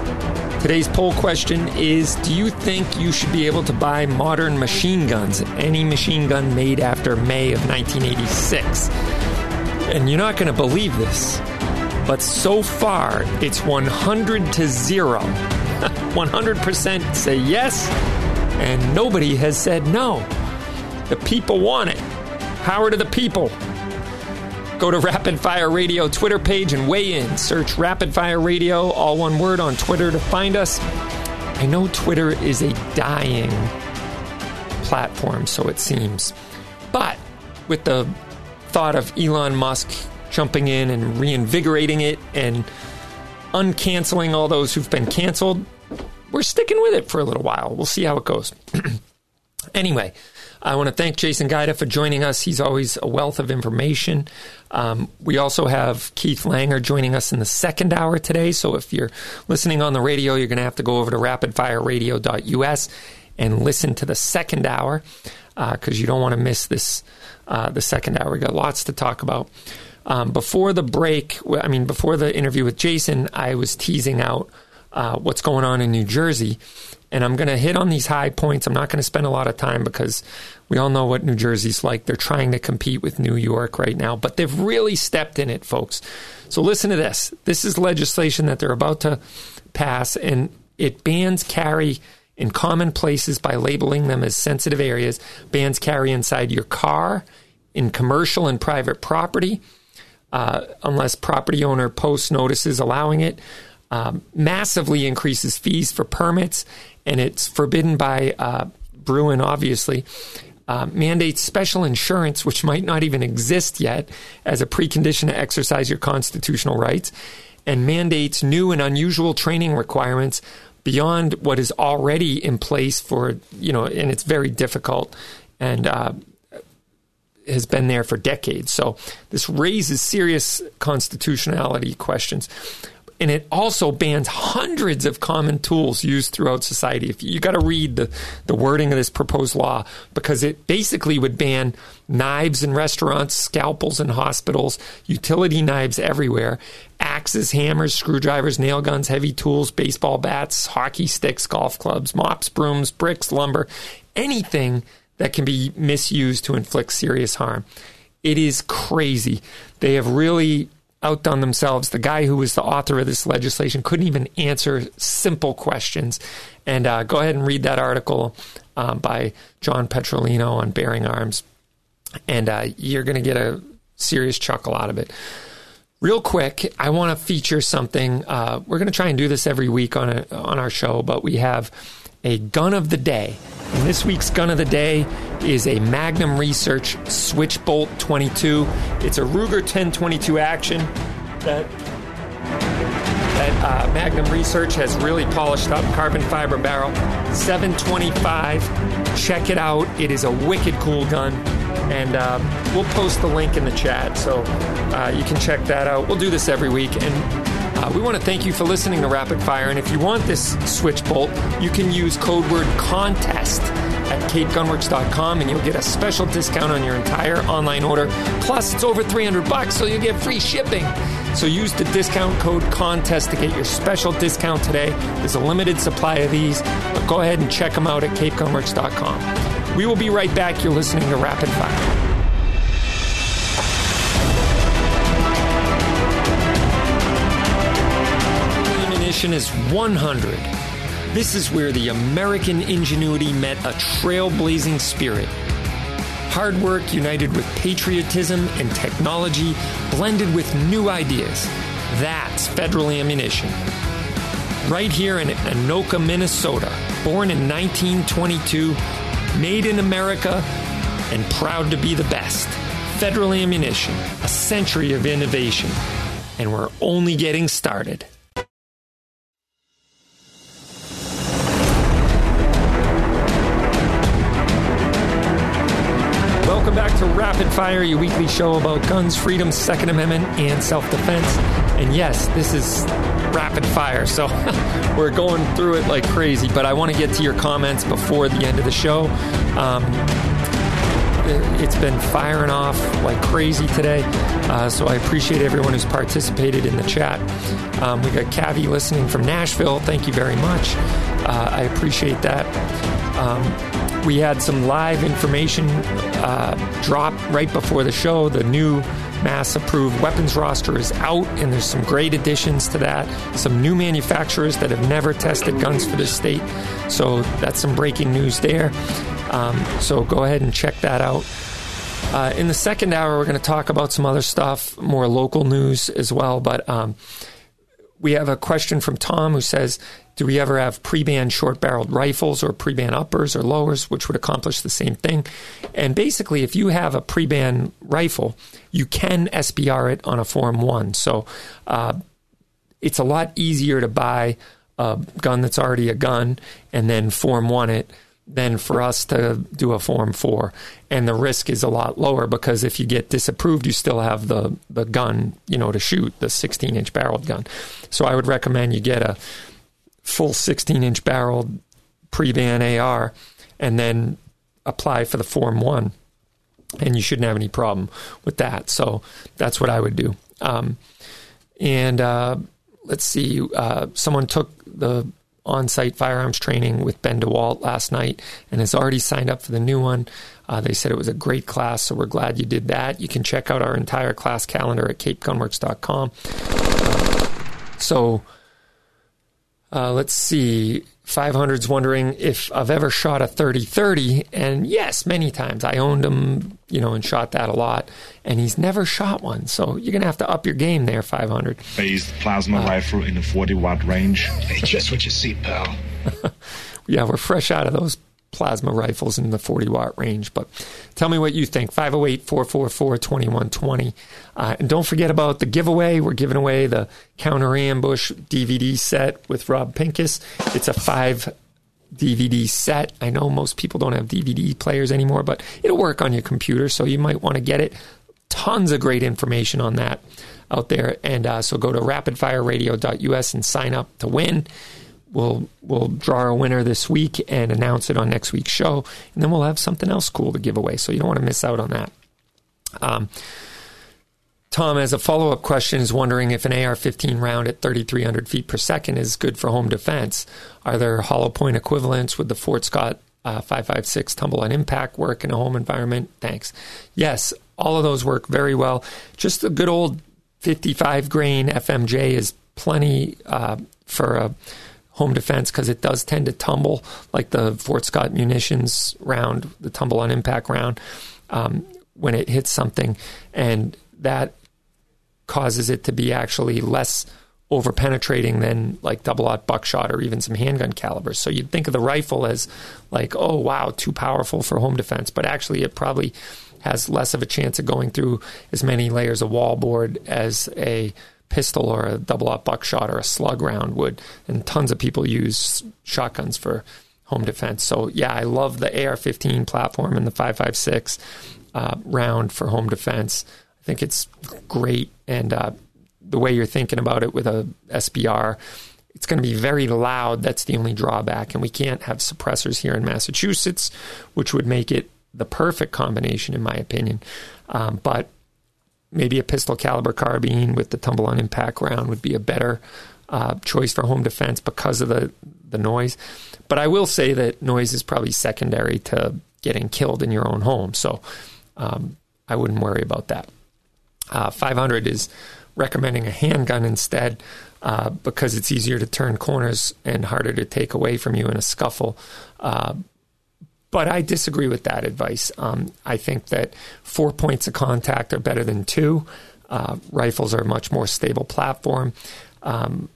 Today's poll question is Do you think you should be able to buy modern machine guns, any machine gun made after May of 1986? And you're not going to believe this, but so far it's 100 to 0. *laughs* 100% say yes, and nobody has said no. The people want it. Power to the people. Go to Rapid Fire Radio Twitter page and weigh in. Search Rapid Fire Radio, all one word, on Twitter to find us. I know Twitter is a dying platform, so it seems. But with the thought of Elon Musk jumping in and reinvigorating it and uncanceling all those who've been canceled, we're sticking with it for a little while. We'll see how it goes. *clears throat* anyway, I want to thank Jason Guida for joining us. He's always a wealth of information. Um, we also have Keith Langer joining us in the second hour today. So if you're listening on the radio, you're going to have to go over to rapidfireradio.us and listen to the second hour because uh, you don't want to miss this. Uh, the second hour, we got lots to talk about. Um, before the break, I mean, before the interview with Jason, I was teasing out uh, what's going on in New Jersey. And I'm going to hit on these high points. I'm not going to spend a lot of time because we all know what New Jersey's like. They're trying to compete with New York right now, but they've really stepped in it, folks. So listen to this. This is legislation that they're about to pass, and it bans carry in common places by labeling them as sensitive areas, bans carry inside your car, in commercial and private property, uh, unless property owner posts notices allowing it um, massively increases fees for permits, and it's forbidden by uh, Bruen, obviously. Uh, mandates special insurance, which might not even exist yet, as a precondition to exercise your constitutional rights, and mandates new and unusual training requirements beyond what is already in place for, you know, and it's very difficult and uh, has been there for decades. So this raises serious constitutionality questions and it also bans hundreds of common tools used throughout society. If you got to read the, the wording of this proposed law because it basically would ban knives in restaurants, scalpels in hospitals, utility knives everywhere, axes, hammers, screwdrivers, nail guns, heavy tools, baseball bats, hockey sticks, golf clubs, mops, brooms, bricks, lumber, anything that can be misused to inflict serious harm. It is crazy. They have really outdone themselves. The guy who was the author of this legislation couldn't even answer simple questions. And uh, go ahead and read that article um, by John Petrolino on Bearing Arms, and uh, you're going to get a serious chuckle out of it. Real quick, I want to feature something. Uh, we're going to try and do this every week on a, on our show, but we have a gun of the day. And this week's gun of the day is a Magnum Research Switchbolt 22. It's a Ruger 1022 action that that uh, Magnum Research has really polished up. Carbon fiber barrel, 725. Check it out. It is a wicked cool gun. And uh, we'll post the link in the chat so uh, you can check that out. We'll do this every week. And uh, we want to thank you for listening to Rapid Fire. And if you want this switch bolt, you can use code word contest at capegunworks.com and you'll get a special discount on your entire online order. Plus, it's over 300 bucks, so you'll get free shipping. So use the discount code CONTEST to get your special discount today. There's a limited supply of these, but go ahead and check them out at capegunworks.com. We will be right back. You're listening to Rapid Fire. Ammunition is 100. This is where the American ingenuity met a trailblazing spirit. Hard work united with patriotism and technology blended with new ideas. That's Federal Ammunition. Right here in Anoka, Minnesota, born in 1922, made in America, and proud to be the best. Federal Ammunition, a century of innovation. And we're only getting started. Welcome back to Rapid Fire, your weekly show about guns, freedom, Second Amendment, and self defense. And yes, this is rapid fire, so *laughs* we're going through it like crazy. But I want to get to your comments before the end of the show. Um, it's been firing off like crazy today. Uh, so I appreciate everyone who's participated in the chat. Um, we got Cavi listening from Nashville. Thank you very much. Uh, I appreciate that. Um, we had some live information uh, drop right before the show. The new mass approved weapons roster is out, and there's some great additions to that. Some new manufacturers that have never tested guns for the state. So that's some breaking news there. Um, so go ahead and check that out. Uh, in the second hour, we're going to talk about some other stuff, more local news as well. But um, we have a question from Tom who says, "Do we ever have pre-ban short-barreled rifles or pre-ban uppers or lowers, which would accomplish the same thing?" And basically, if you have a pre-ban rifle, you can SBR it on a Form One. So uh, it's a lot easier to buy a gun that's already a gun and then Form One it than for us to do a Form 4. And the risk is a lot lower because if you get disapproved, you still have the, the gun, you know, to shoot, the 16 inch barreled gun. So I would recommend you get a full 16 inch barreled pre ban AR and then apply for the Form 1. And you shouldn't have any problem with that. So that's what I would do. Um, and uh, let's see, uh, someone took the on site firearms training with Ben DeWalt last night and has already signed up for the new one. Uh, they said it was a great class, so we're glad you did that. You can check out our entire class calendar at capegunworks.com. So uh, let's see. 500's wondering if I've ever shot a 30-30, and yes, many times. I owned them, you know, and shot that a lot, and he's never shot one. So you're gonna have to up your game there, 500. Phased plasma uh, rifle in the 40 watt range. Hey, just what you see, pal. *laughs* yeah, we're fresh out of those plasma rifles in the 40 watt range. But tell me what you think. 508 444 2120. And don't forget about the giveaway. We're giving away the Counter Ambush DVD set with Rob Pincus. It's a five DVD set. I know most people don't have DVD players anymore, but it'll work on your computer, so you might want to get it. Tons of great information on that out there. And uh, so go to rapidfireradio.us and sign up to win we'll we'll draw a winner this week and announce it on next week's show, and then we'll have something else cool to give away. So you don't want to miss out on that. Um, Tom, as a follow up question, is wondering if an AR 15 round at 3,300 feet per second is good for home defense. Are there hollow point equivalents with the Fort Scott uh, 556 tumble on impact work in a home environment? Thanks. Yes, all of those work very well. Just the good old 55 grain FMJ is plenty uh, for a home defense because it does tend to tumble, like the Fort Scott munitions round, the tumble on impact round, um, when it hits something, and that causes it to be actually less over penetrating than like double aught buckshot or even some handgun calibers. So you'd think of the rifle as like, oh wow, too powerful for home defense, but actually it probably has less of a chance of going through as many layers of wallboard as a pistol or a double aught buckshot or a slug round would. And tons of people use shotguns for home defense. So yeah, I love the AR-15 platform and the 5.56 uh, round for home defense. I think it's great, and uh, the way you're thinking about it with a SBR It's going to be very loud. That's the only drawback. And we can't have suppressors here in Massachusetts, which would make it the perfect combination, in my opinion. Um, but maybe a pistol caliber carbine with the tumble on impact round would be a better uh, choice for home defense because of the, the noise. But I will say that noise is probably secondary to getting killed in your own home. So um, I wouldn't worry about that. Uh, 500 is recommending a handgun instead uh, because it's easier to turn corners and harder to take away from you in a scuffle. But I disagree with that advice. Um, I think that four points of contact are better than two. Uh, rifles are a much more stable platform. Um,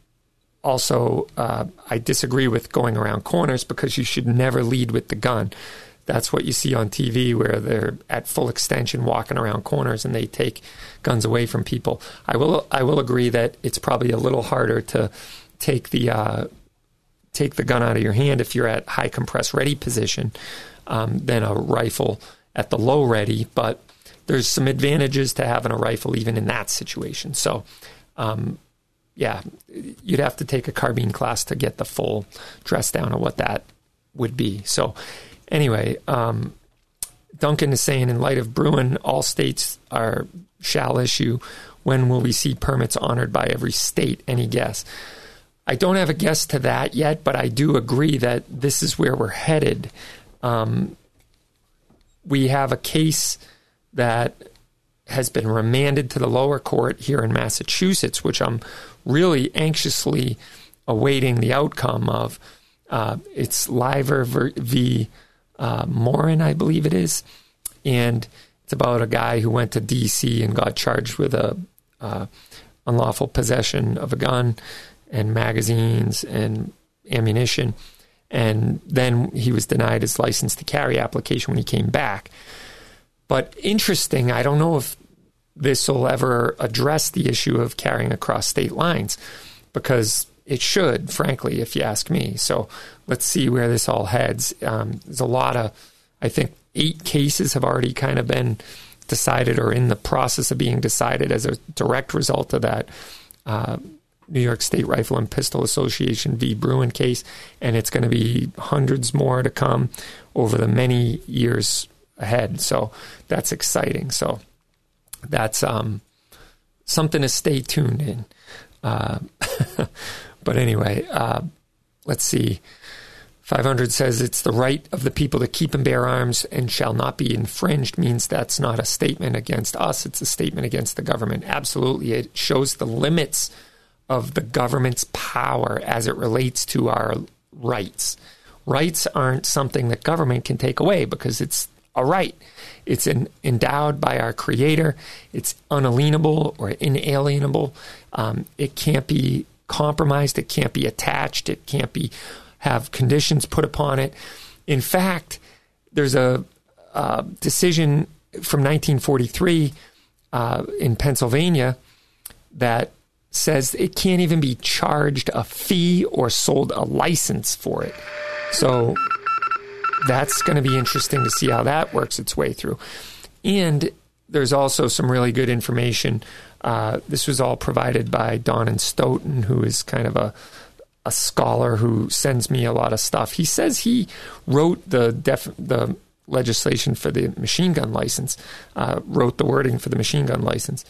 also, uh, I disagree with going around corners because you should never lead with the gun. That's what you see on TV where they're at full extension walking around corners and they take guns away from people. I will I will agree that it's probably a little harder to take the uh, take the gun out of your hand if you're at high compress ready position um, than a rifle at the low ready, but there's some advantages to having a rifle even in that situation. So, um, yeah, you'd have to take a carbine class to get the full dress down of what that would be. So, anyway, um, Duncan is saying, in light of Bruen, all states are shall issue. When will we see permits honored by every state? Any guess? I don't have a guess to that yet, but I do agree that this is where we're headed. Um, we have a case that has been remanded to the lower court here in Massachusetts, which I'm really anxiously awaiting the outcome of. Uh, it's Liver v uh, Morin, I believe it is, and it's about a guy who went to D.C. and got charged with a uh, unlawful possession of a gun and magazines and ammunition, and then he was denied his license to carry application when he came back. But interesting, I don't know if this will ever address the issue of carrying across state lines because it should, frankly, if you ask me. So let's see where this all heads. Um, there's a lot of, I think, eight cases have already kind of been decided or in the process of being decided as a direct result of that uh, New York State Rifle and Pistol Association v. Bruen case, and it's going to be hundreds more to come over the many years ahead. So that's exciting. So that's um, something to stay tuned in. Uh, *laughs* But anyway, uh, let's see. 500 says it's the right of the people to keep and bear arms and shall not be infringed means that's not a statement against us, it's a statement against the government. Absolutely. It shows the limits of the government's power as it relates to our rights. Rights aren't something that government can take away because it's a right. It's in, endowed by our Creator. It's unalienable or inalienable. Um, it can't be compromised. It can't be attached. It can't be have conditions put upon it. In fact, there's a, a decision from 1943 uh, in Pennsylvania that says it can't even be charged a fee or sold a license for it. So that's going to be interesting to see how that works its way through. And there's also some really good information uh, this was all provided by Don and Stoughton, who is kind of a a scholar who sends me a lot of stuff. He says he wrote the def- the legislation for the machine gun license, uh, wrote the wording for the machine gun license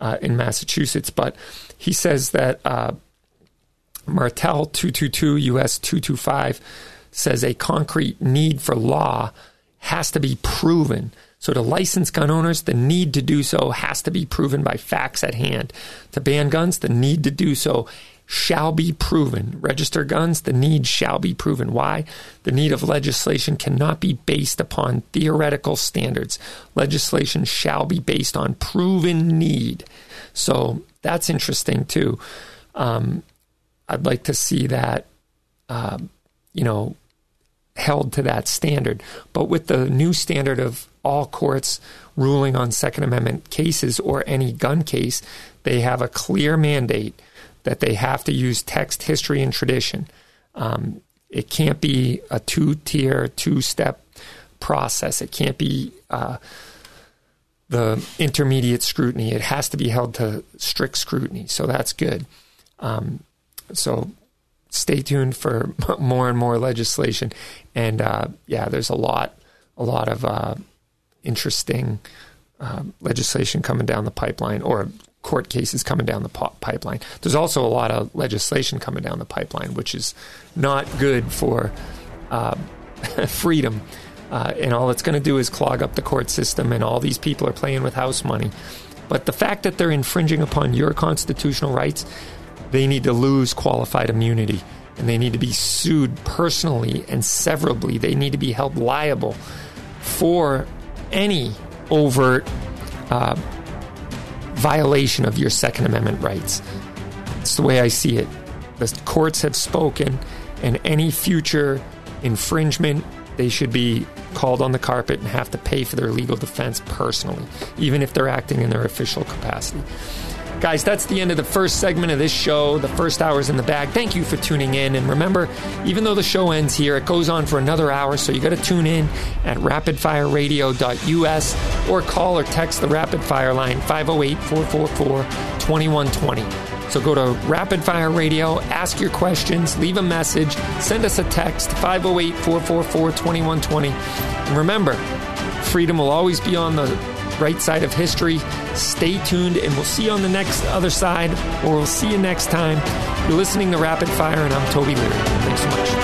uh, in Massachusetts, but he says that uh, Martel 222 US 225 says a concrete need for law has to be proven so to license gun owners, the need to do so has to be proven by facts at hand. To ban guns, the need to do so shall be proven. Register guns, the need shall be proven. Why? The need of legislation cannot be based upon theoretical standards. Legislation shall be based on proven need. So that's interesting too. Um, I'd like to see that, uh, you know, held to that standard. But with the new standard of all courts ruling on Second Amendment cases or any gun case, they have a clear mandate that they have to use text, history, and tradition. Um, it can't be a two tier, two step process. It can't be uh, the intermediate scrutiny. It has to be held to strict scrutiny. So that's good. Um, so stay tuned for *laughs* more and more legislation. And uh, yeah, there's a lot, a lot of uh, interesting uh, legislation coming down the pipeline, or court cases coming down the pipeline. There's also a lot of legislation coming down the pipeline, which is not good for uh, *laughs* freedom. Uh, and all it's going to do is clog up the court system, and all these people are playing with house money. But the fact that they're infringing upon your constitutional rights, they need to lose qualified immunity and they need to be sued personally and severably. They need to be held liable for any overt uh, violation of your Second Amendment rights. It's the way I see it. The courts have spoken, and any future infringement, they should be called on the carpet and have to pay for their legal defense personally, even if they're acting in their official capacity. Guys, that's the end of the first segment of this show. The first hour's in the bag. Thank you for tuning in. And remember, even though the show ends here, it goes on for another hour, so you got to tune in at rapidfireradio.us or call or text the Rapid Fire line 508 444 2120. So go to Rapid Fire Radio, ask your questions, leave a message, send us a text 508 444 2120. And remember, freedom will always be on the right side of history. Stay tuned, and we'll see you on the next other side, or we'll see you next time. You're listening to Rapid Fire, and I'm Toby Leary. Thanks so much.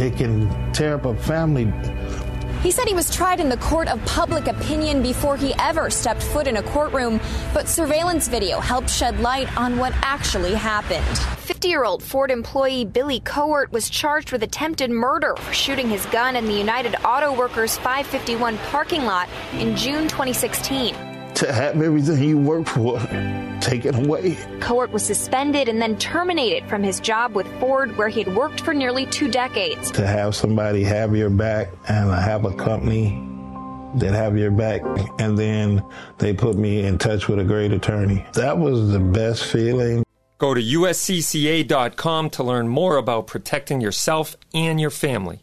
it can tear up a family. He said he was tried in the court of public opinion before he ever stepped foot in a courtroom, but surveillance video helped shed light on what actually happened. 50 year old Ford employee Billy Cohort was charged with attempted murder for shooting his gun in the United Auto Workers 551 parking lot in June 2016 to have everything you work for taken away. Cohort was suspended and then terminated from his job with Ford, where he had worked for nearly two decades. To have somebody have your back and have a company that have your back, and then they put me in touch with a great attorney. That was the best feeling. Go to uscca.com to learn more about protecting yourself and your family.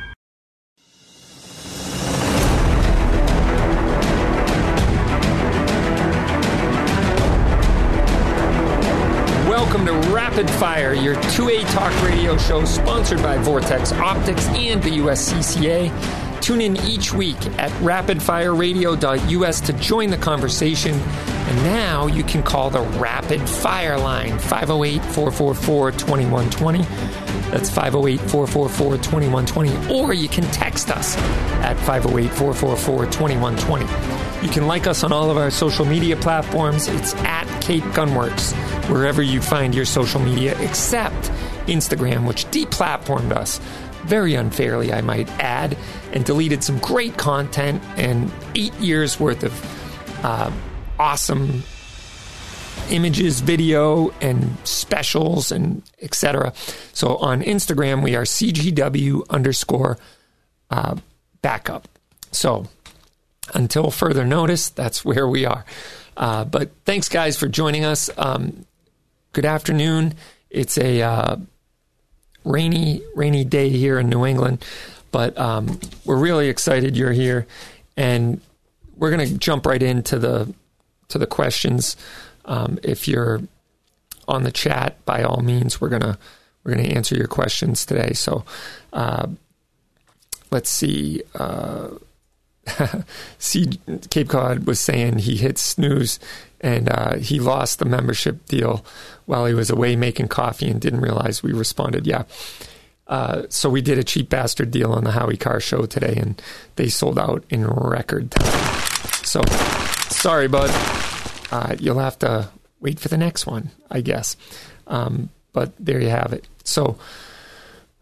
Rapid Fire, your 2A talk radio show sponsored by Vortex Optics and the USCCA. Tune in each week at rapidfireradio.us to join the conversation. And now you can call the Rapid Fire line 508 444 2120. That's 508 444 2120. Or you can text us at 508 444 2120. You can like us on all of our social media platforms. It's at Cape Gunworks, wherever you find your social media, except Instagram, which deplatformed us very unfairly, I might add, and deleted some great content and eight years worth of uh, awesome images, video, and specials, and etc. So on Instagram, we are CGW underscore uh, backup. So until further notice, that's where we are. Uh, but thanks, guys, for joining us. Um, good afternoon. It's a uh, rainy, rainy day here in New England, but um, we're really excited you're here, and we're going to jump right into the to the questions. Um, if you're on the chat, by all means, we're gonna we're gonna answer your questions today. So, uh, let's see. *laughs* See, Cape Cod was saying he hit snooze and uh, he lost the membership deal while he was away making coffee and didn't realize we responded, yeah. Uh, so we did a cheap bastard deal on the Howie Carr show today, and they sold out in record time. So sorry, bud. Uh, you'll have to wait for the next one, I guess. Um, but there you have it. So,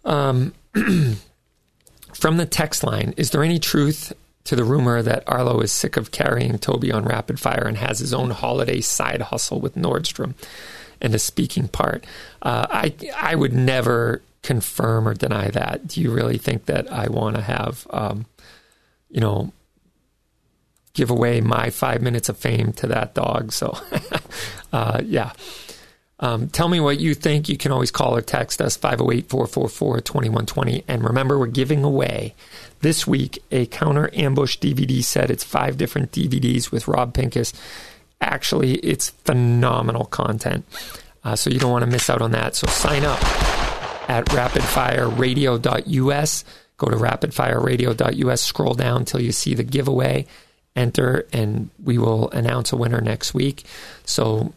um, *clears throat* from the text line, is there any truth to the rumor that Arlo is sick of carrying Toby on rapid fire and has his own holiday side hustle with Nordstrom and a speaking part. Uh, I I would never confirm or deny that. Do you really think that I want to have, um, you know, give away my five minutes of fame to that dog? So, *laughs* uh, yeah. Um, tell me what you think. You can always call or text us 508 444 2120. And remember, we're giving away this week a counter ambush DVD set. It's five different DVDs with Rob Pincus. Actually, it's phenomenal content. Uh, so you don't want to miss out on that. So sign up at rapidfireradio.us. Go to rapidfireradio.us, scroll down till you see the giveaway, enter, and we will announce a winner next week. So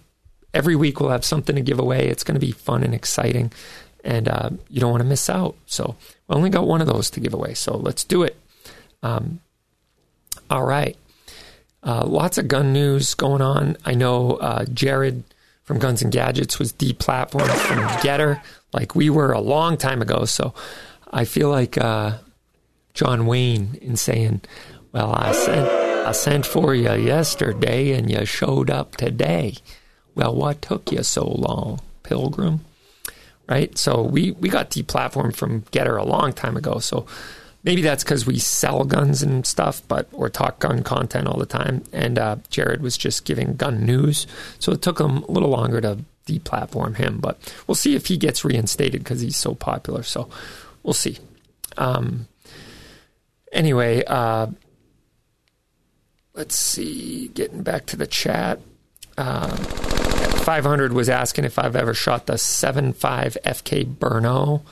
every week we'll have something to give away. It's going to be fun and exciting and uh, you don't want to miss out. So we only got one of those to give away. So let's do it. Um, all right. Uh, lots of gun news going on. I know uh, Jared from Guns and Gadgets was deplatformed from GETTR, like we were a long time ago. So I feel like uh, John Wayne in saying, "Well, I sent I sent for you yesterday, and you showed up today." Well, what took you so long, Pilgrim? Right? So we we got deplatformed from GETTR a long time ago. So maybe that's because we sell guns and stuff, but or talk gun content all the time. And uh, Jared was just giving gun news, so it took him a little longer to deplatform him. But we'll see if he gets reinstated because he's so popular. So we'll see. Um, anyway, uh, let's see. Getting back to the chat. Uh, 500 was asking if I've ever shot the 7.5 FK Brno,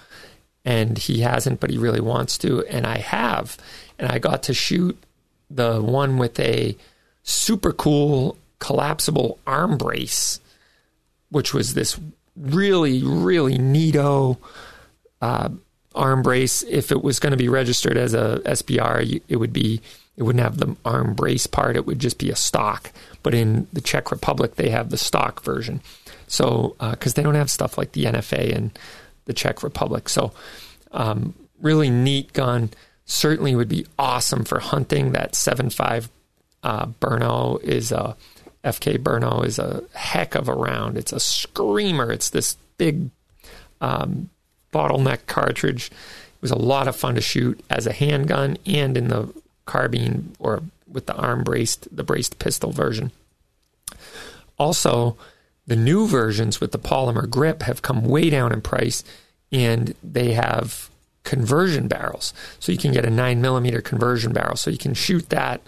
and he hasn't, but he really wants to, and I have. And I got to shoot the one with a super cool collapsible arm brace, which was this really, really neato uh, arm brace. If it was going to be registered as a SBR, it would be it wouldn't have the arm brace part. It would just be a stock. But in the Czech Republic, they have the stock version. So, because uh, they don't have stuff like the NFA in the Czech Republic. So, um, really neat gun. Certainly would be awesome for hunting. That 7.5 uh, Brno is a FK Brno is a heck of a round. It's a screamer. It's this big um, bottleneck cartridge. It was a lot of fun to shoot as a handgun and in the carbine or with the arm braced, the braced pistol version. Also, the new versions with the polymer grip have come way down in price and they have conversion barrels. So you can get a nine millimeter conversion barrel. So you can shoot that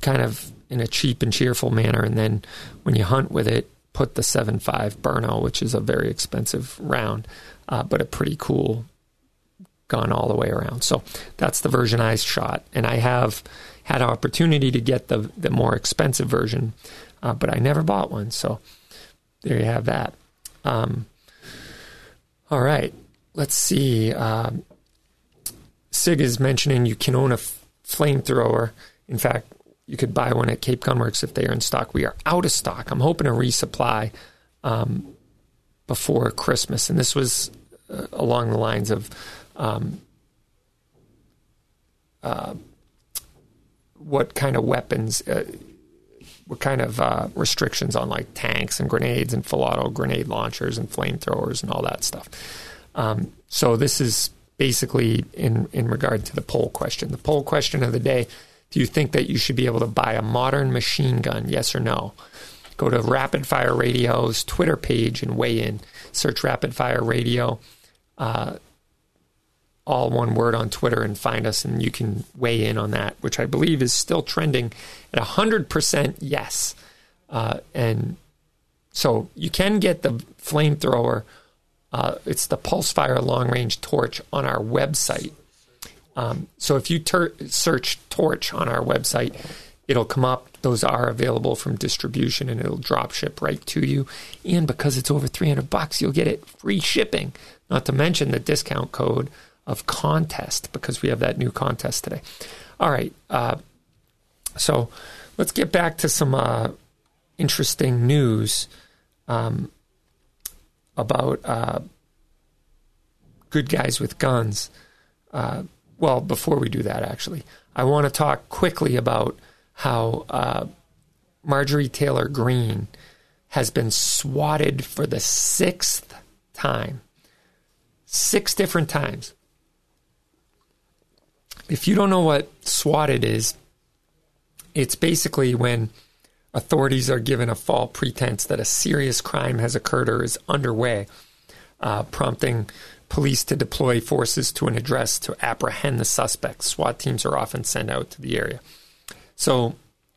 kind of in a cheap and cheerful manner. And then when you hunt with it, put the 7.5 Brno, which is a very expensive round, uh, but a pretty cool gone all the way around. So that's the version I shot, and I have had opportunity to get the the more expensive version, uh, but I never bought one. So there you have that. Um, all right, let's see. Um, Sig is mentioning you can own a f- flamethrower. In fact, you could buy one at Cape Gunworks if they are in stock. We are out of stock. I'm hoping to resupply um, before Christmas, and this was uh, along the lines of um, uh, what kind of weapons, uh, what kind of uh, restrictions on like tanks and grenades and full auto grenade launchers and flamethrowers and all that stuff. Um, so this is basically in in regard to the poll question. The poll question of the day: Do you think that you should be able to buy a modern machine gun? Yes or no? go to Rapid Fire Radio's Twitter page and weigh in. Search Rapid Fire Radio, uh, all one word on Twitter, and find us, and you can weigh in on that, which I believe is still trending at 100% yes. Uh, and so you can get the flamethrower. Uh, it's the Pulsefire long range torch on our website. Um, so if you ter- search torch on our website, it'll come up. Those are available from distribution and it'll drop ship right to you. And because it's over 300 bucks, you'll get it free shipping, not to mention the discount code of contest because we have that new contest today. All right. Uh, so let's get back to some uh, interesting news um, about uh, good guys with guns. Uh, well, before we do that, actually, I want to talk quickly about how uh, Marjorie Taylor Greene has been swatted for the sixth time. Six different times. If you don't know what swatted is, it's basically when authorities are given a false pretense that a serious crime has occurred or is underway, uh, prompting police to deploy forces to an address to apprehend the suspect. SWAT teams are often sent out to the area. So,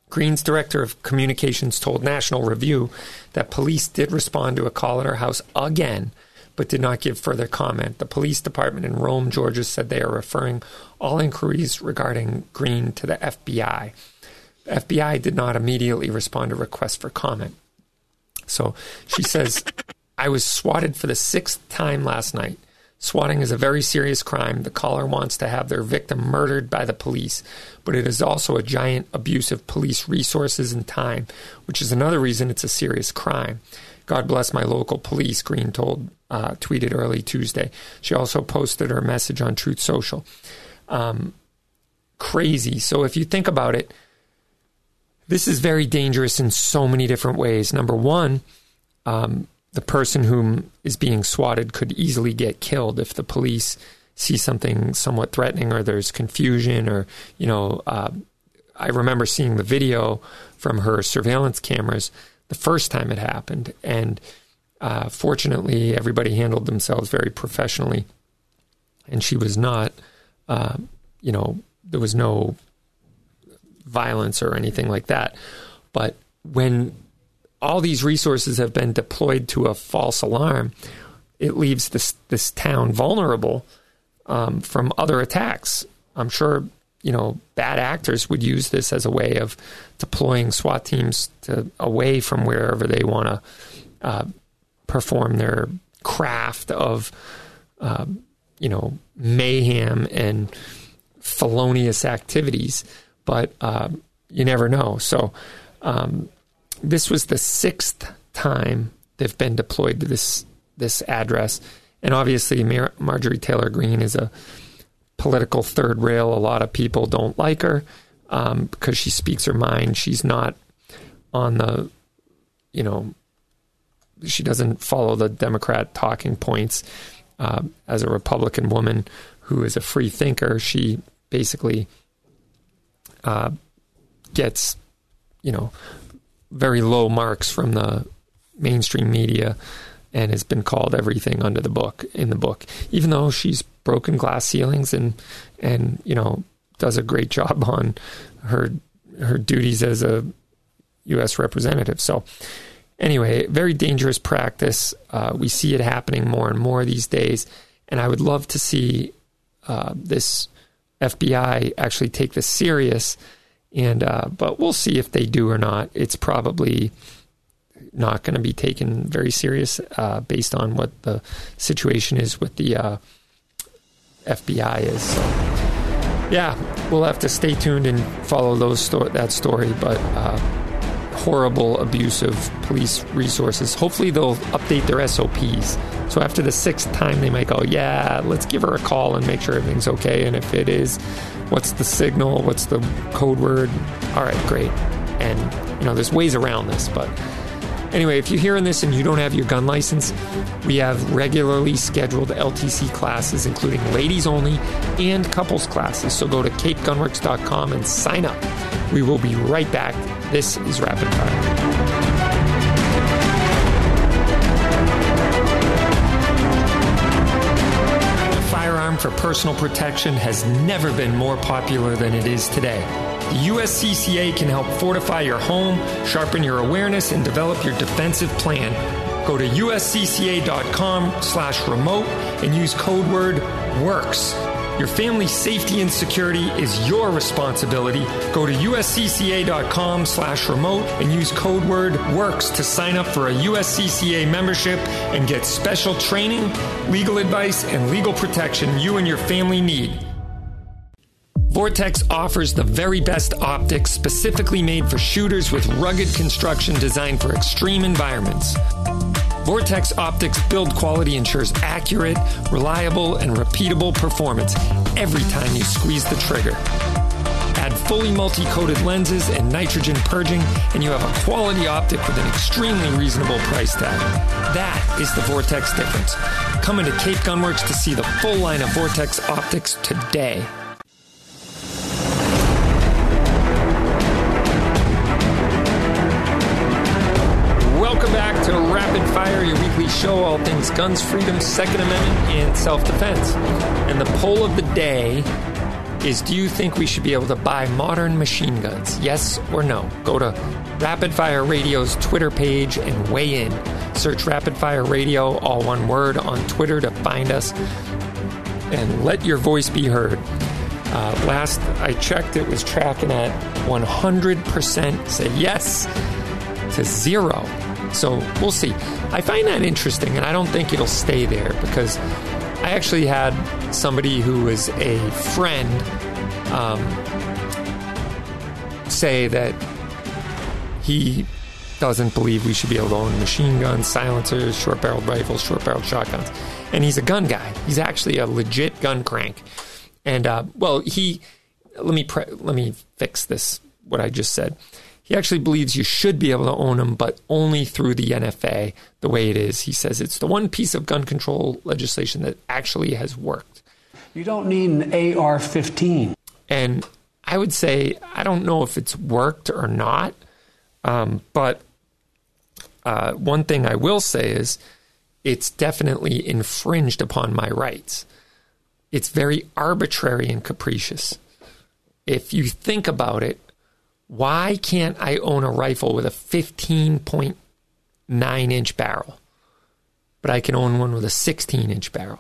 Greene's director of communications told National Review that police did respond to a call at her house again, but did not give further comment. The police department in Rome, Georgia said they are referring all inquiries regarding Greene to the FBI. The FBI did not immediately respond to requests for comment. So she says, I was swatted for the sixth time last night. Swatting is a very serious crime. The caller wants to have their victim murdered by the police, but it is also a giant abuse of police resources and time, which is another reason it's a serious crime. God bless my local police, Greene told, uh, tweeted early Tuesday. She also posted her message on Truth Social. Um, crazy. So if you think about it, this is very dangerous in so many different ways. Number one, um, the person whom is being swatted could easily get killed if the police see something somewhat threatening or there's confusion or you know uh, i remember seeing the video from her surveillance cameras the first time it happened and uh, fortunately everybody handled themselves very professionally and she was not uh, you know there was no violence or anything like that. But when all these resources have been deployed to a false alarm, it leaves this this town vulnerable um, from other attacks. I'm sure you know bad actors would use this as a way of deploying SWAT teams to away from wherever they want to uh, perform their craft of uh, you know mayhem and felonious activities but um, you never know. So um, this was the sixth time they've been deployed to this this address, and obviously Mar- Marjorie Taylor Greene is a political third rail. A lot of people don't like her um, because she speaks her mind. She's not on the, you know, she doesn't follow the Democrat talking points. Uh, as a Republican woman who is a free thinker, she basically uh, gets, you know, very low marks from the mainstream media and has been called everything under the book in the book, even though she's broken glass ceilings and and you know does a great job on her her duties as a U.S. representative. So anyway, very dangerous practice. Uh, we see it happening more and more these days, and I would love to see uh, this FBI actually take this serious. And uh, but we'll see if they do or not. It's probably not going to be taken very serious uh, based on what the situation is with the uh, FBI is. So, yeah, we'll have to stay tuned and follow those sto- that story. But uh, horrible abuse of police resources. Hopefully, they'll update their SOPs. So after the sixth time, they might go, "Yeah, let's give her a call and make sure everything's okay." And if it is, what's the signal? What's the code word? All right, great. And you know, there's ways around this, but. Anyway, if you're hearing this and you don't have your gun license, we have regularly scheduled LTC classes, including ladies only and couples classes. So go to capegunworks.com and sign up. We will be right back. This is Rapid Fire. for personal protection has never been more popular than it is today. The USCCA can help fortify your home, sharpen your awareness, and develop your defensive plan. Go to uscca.com slash remote and use code word WORKS. Your family's safety and security is your responsibility. Go to uscca.com slash remote and use code word WORKS to sign up for a USCCA membership and get special training, legal advice, and legal protection you and your family need. Vortex offers the very best optics specifically made for shooters with rugged construction designed for extreme environments. Vortex Optics build quality ensures accurate, reliable, and repeatable performance every time you squeeze the trigger. Add fully multi coated lenses and nitrogen purging, and you have a quality optic with an extremely reasonable price tag. That is the Vortex difference. Come into Cape Gunworks to see the full line of Vortex optics today. Show, all things guns, freedom, Second Amendment, and self defense. And the poll of the day is Do you think we should be able to buy modern machine guns? Yes or no? Go to Rapid Fire Radio's Twitter page and weigh in. Search Rapid Fire Radio, all one word, on Twitter to find us and let your voice be heard. Uh, last I checked, it was tracking at 100% say yes to zero. So we'll see. I find that interesting, and I don't think it'll stay there because I actually had somebody who was a friend um, say that he doesn't believe we should be able to own machine guns, silencers, short barreled rifles, short barreled shotguns. And he's a gun guy. He's actually a legit gun crank. And uh, well, he let me pre- let me fix this. What I just said. He actually believes you should be able to own them, but only through the NFA, the way it is. He says it's the one piece of gun control legislation that actually has worked. You don't need an AR 15. And I would say, I don't know if it's worked or not, um, but uh, one thing I will say is it's definitely infringed upon my rights. It's very arbitrary and capricious. If you think about it, why can't I own a rifle with a 15.9 inch barrel, but I can own one with a 16 inch barrel?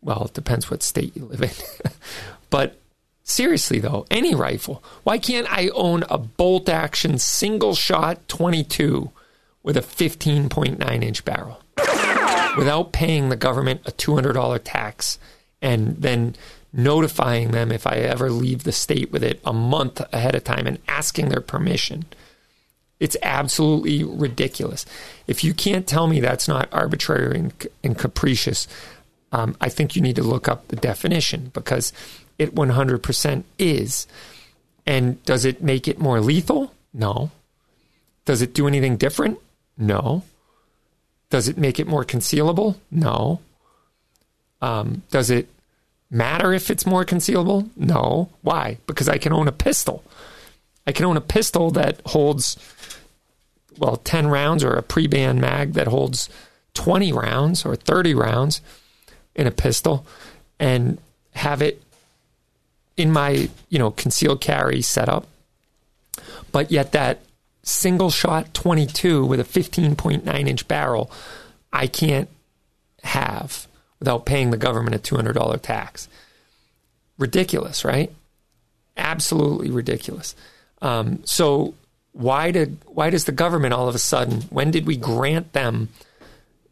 Well, it depends what state you live in. *laughs* but seriously, though, any rifle, why can't I own a bolt action single shot 22 with a 15.9 inch barrel without paying the government a $200 tax and then notifying them if I ever leave the state with it a month ahead of time and asking their permission. It's absolutely ridiculous. If you can't tell me that's not arbitrary and, and capricious, um, I think you need to look up the definition because it 100% is. And does it make it more lethal? No. Does it do anything different? No. Does it make it more concealable? No. Um, does it matter if it's more concealable? No. Why? Because I can own a pistol. I can own a pistol that holds, well, 10 rounds or a pre-ban mag that holds 20 rounds or 30 rounds in a pistol and have it in my, you know, concealed carry setup. But yet that single shot 22 with a 15.9 inch barrel, I can't have without paying the government a $200 tax. Ridiculous, right? Absolutely ridiculous. Um, so why did why does the government all of a sudden? When did we grant them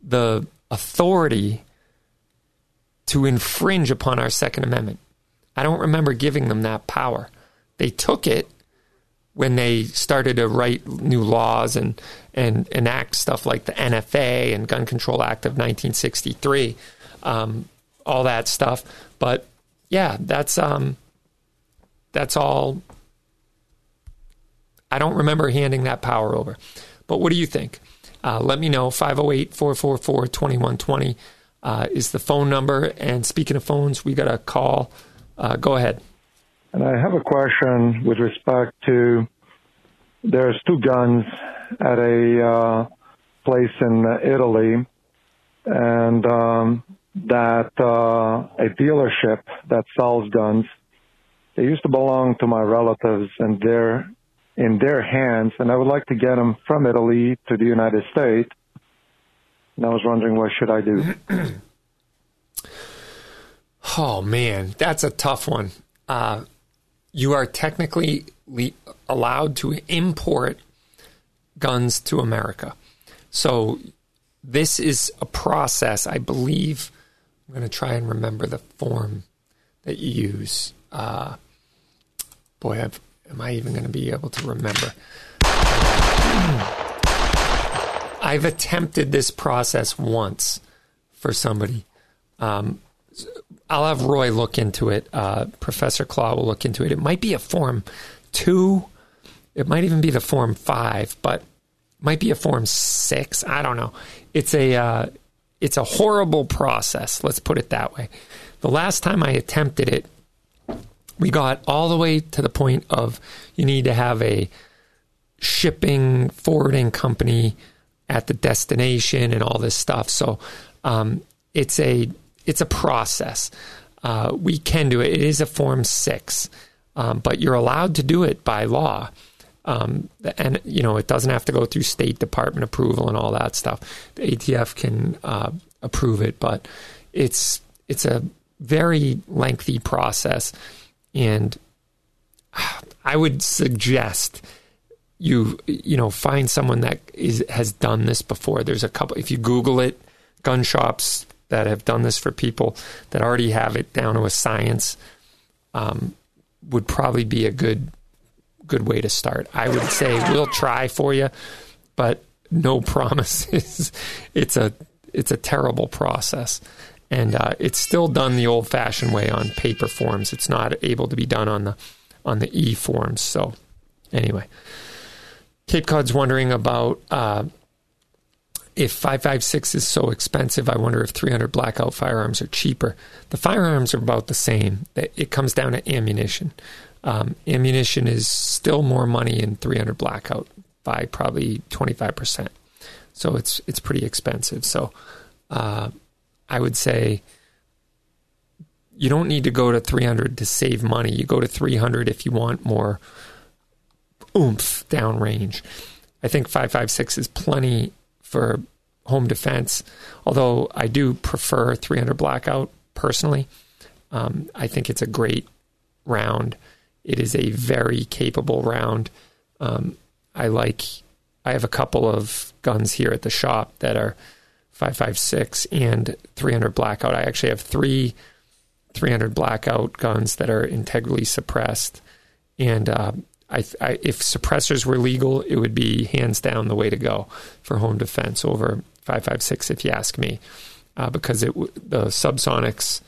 the authority to infringe upon our Second Amendment? I don't remember giving them that power. They took it when they started to write new laws and and enact stuff like the NFA and Gun Control Act of 1963 um, all that stuff. But yeah, that's um, that's all. I don't remember handing that power over. But what do you think? Uh, let me know. 508 444 2120 uh, is the phone number. And speaking of phones, we got a call. Uh, go ahead. And I have a question with respect to there's two guns at a uh, place in Italy, and um, that uh, a dealership that sells guns they used to belong to my relatives and they're in their hands and I would like to get them from Italy to the United States. And I was wondering what should I do? *clears throat* oh man, that's a tough one. Uh, you are technically le- allowed to import guns to America. So this is a process, I believe. I'm going to try and remember the form that you use. Uh, boy, I've, am I even going to be able to remember? *clears throat* I've attempted this process once for somebody. Um, I'll have Roy look into it. Uh, Professor Claw will look into it. It might be a form two. It might even be the form five, but might be a form six. I don't know. It's a uh, it's a horrible process. Let's put it that way. The last time I attempted it, we got all the way to the point of you need to have a shipping forwarding company at the destination and all this stuff. So um, it's a it's a process. Uh, we can do it. It is a form six, um, but you're allowed to do it by law. Um, and you know it doesn't have to go through State Department approval and all that stuff. The ATF can uh, approve it, but it's it's a very lengthy process, and I would suggest you you know find someone that is has done this before. There's a couple. If you Google it, gun shops that have done this for people that already have it down to a science, um, would probably be a good good way to start. I would say we'll try for you, but no *laughs* promises. it's a it's a terrible process, and uh, it's still done the old fashioned way on paper forms. It's not able to be done on the on the e forms. So anyway, Cape Cod's wondering about. Uh, if 556 is so expensive, I wonder if 300 blackout firearms are cheaper. The firearms are about the same. It comes down to ammunition. Um, ammunition is still more money in 300 blackout by probably 25%. So it's it's pretty expensive. So uh, I would say you don't need to go to 300 to save money. You go to 300 if you want more oomph downrange. I think 556 is plenty for home defense, although I do prefer 300 blackout personally. Um, I think it's a great round. It is a very capable round. Um, I like. I have a couple of guns here at the shop that are 556 and 300 blackout. I actually have three 300 blackout guns that are integrally suppressed, and uh, I, I, if suppressors were legal, it would be hands down the way to go for home defense over 556, if you ask me, uh, because it the subsonics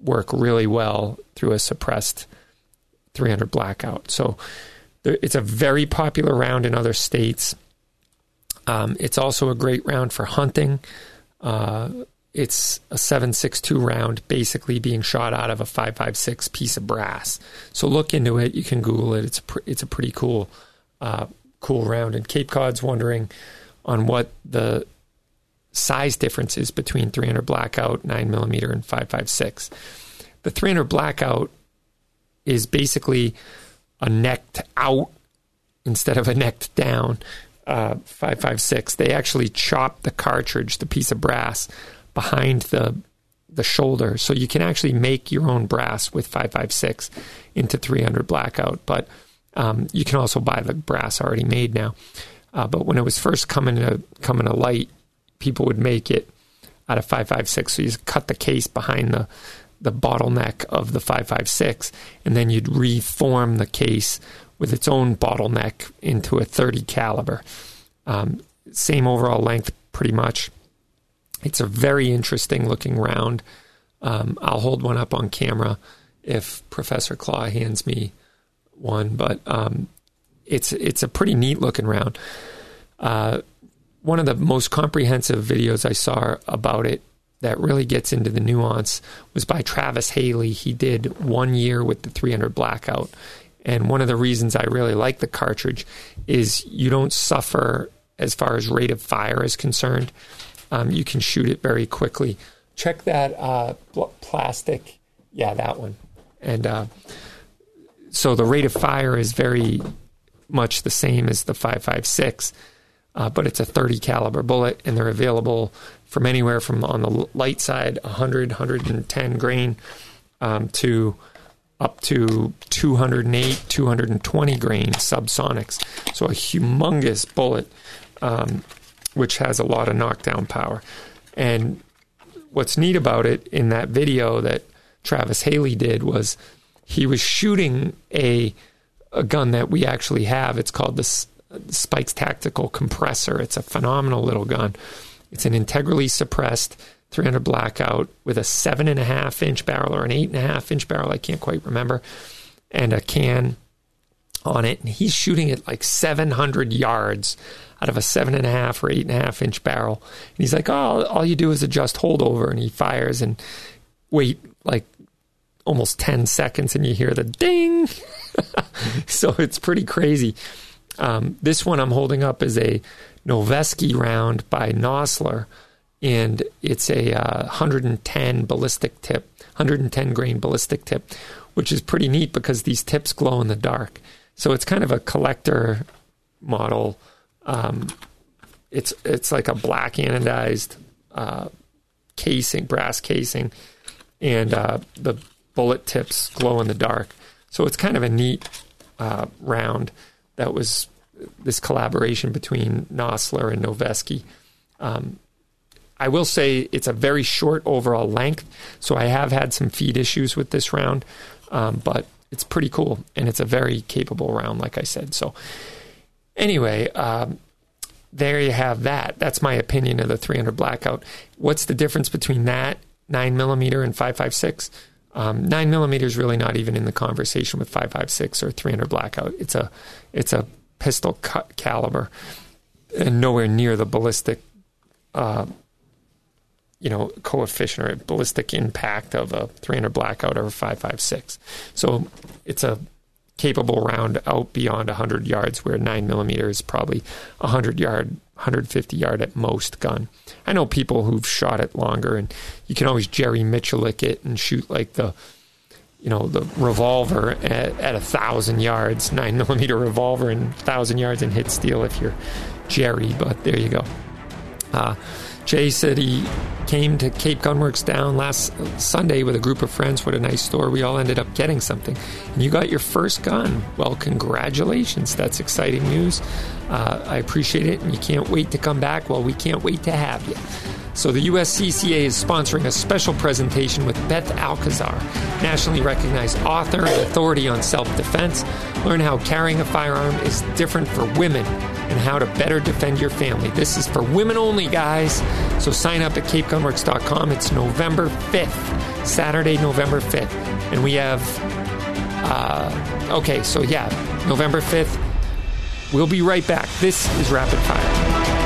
work really well through a suppressed 300 blackout. So it's a very popular round in other states. Um, it's also a great round for hunting. Uh, it's a 7.62 round basically being shot out of a 5.56 piece of brass. So look into it. You can Google it. It's a, pr- it's a pretty cool uh, cool round. And Cape Cod's wondering on what the size difference is between 300 blackout 9 millimeter and 5.56. The 300 blackout is basically a necked out instead of a necked down uh, 5.56. They actually chop the cartridge, the piece of brass behind the the shoulder. So you can actually make your own brass with 556 into 300 blackout, but um, you can also buy the brass already made now. Uh, but when it was first coming to coming to light, people would make it out of 556. So you cut the case behind the the bottleneck of the 556, and then you'd reform the case with its own bottleneck into a 30 caliber. Um, same overall length, pretty much. It's a very interesting looking round. Um, I'll hold one up on camera if Professor Claw hands me one, but um, it's it's a pretty neat looking round. Uh, one of the most comprehensive videos I saw about it that really gets into the nuance was by Travis Haley. He did one year with the 300 blackout. And one of the reasons I really like the cartridge is you don't suffer as far as rate of fire is concerned. Um, you can shoot it very quickly. check that uh, plastic. Yeah, that one. And uh, so the rate of fire is very much the same as the 5.56, uh, but it's a 30 caliber bullet, and they're available from anywhere from on the light side 100, 110 grain um, to up to 208, 220 grain subsonics. So a humongous bullet, um, which has a lot of knockdown power. And what's neat about it in that video that Travis Haley did was he was shooting a a gun that we actually have. It's called the Spikes Tactical Compressor. It's a phenomenal little gun. It's an integrally suppressed 300 blackout with a seven and a half inch barrel or an eight and a half inch barrel. I can't quite remember, and a can on it. And he's shooting it like 700 yards out of a seven and a half or eight and a half inch barrel. And he's like, oh, all you do is adjust holdover, and he fires and wait like almost 10 seconds, and you hear the ding. *laughs* so it's pretty crazy. Um, this one I'm holding up is a Noveske round by Nosler and it's a uh, 110 ballistic tip, 110 grain ballistic tip, which is pretty neat because these tips glow in the dark. So it's kind of a collector model. Um, it's it's like a black anodized uh, casing, brass casing, and uh, the bullet tips glow in the dark. So it's kind of a neat uh, round that was this collaboration between Nosler and Noveske. Um, I will say it's a very short overall length, so I have had some feed issues with this round, um, but it's pretty cool and it's a very capable round, like I said. So, anyway, um, there you have that. That's my opinion of the 300 blackout. What's the difference between that 9 millimeter and 556? Um, 9 millimeter is really not even in the conversation with 556 or 300 blackout. It's a it's a pistol caliber and nowhere near the ballistic uh, you know, coefficient or ballistic impact of a 300 blackout or a 556. So it's a capable round out beyond 100 yards, where 9 millimeter is probably 100 yard, 150 yard at most gun. I know people who've shot it longer, and you can always Jerry Miculek it and shoot like the, you know, the revolver at, at a thousand yards, nine *laughs* millimeter revolver and thousand yards and hit steel if you're Jerry. But there you go. Uh, Jay said he came to Cape Gunworks down last Sunday with a group of friends. What a nice store. We all ended up getting something. And you got your first gun. Well, congratulations. That's exciting news. Uh, I appreciate it. And you can't wait to come back. Well, we can't wait to have you. So, the USCCA is sponsoring a special presentation with Beth Alcazar, nationally recognized author and authority on self defense. Learn how carrying a firearm is different for women and how to better defend your family. This is for women only, guys. So, sign up at capegunworks.com. It's November 5th, Saturday, November 5th. And we have, uh, okay, so yeah, November 5th. We'll be right back. This is Rapid Fire.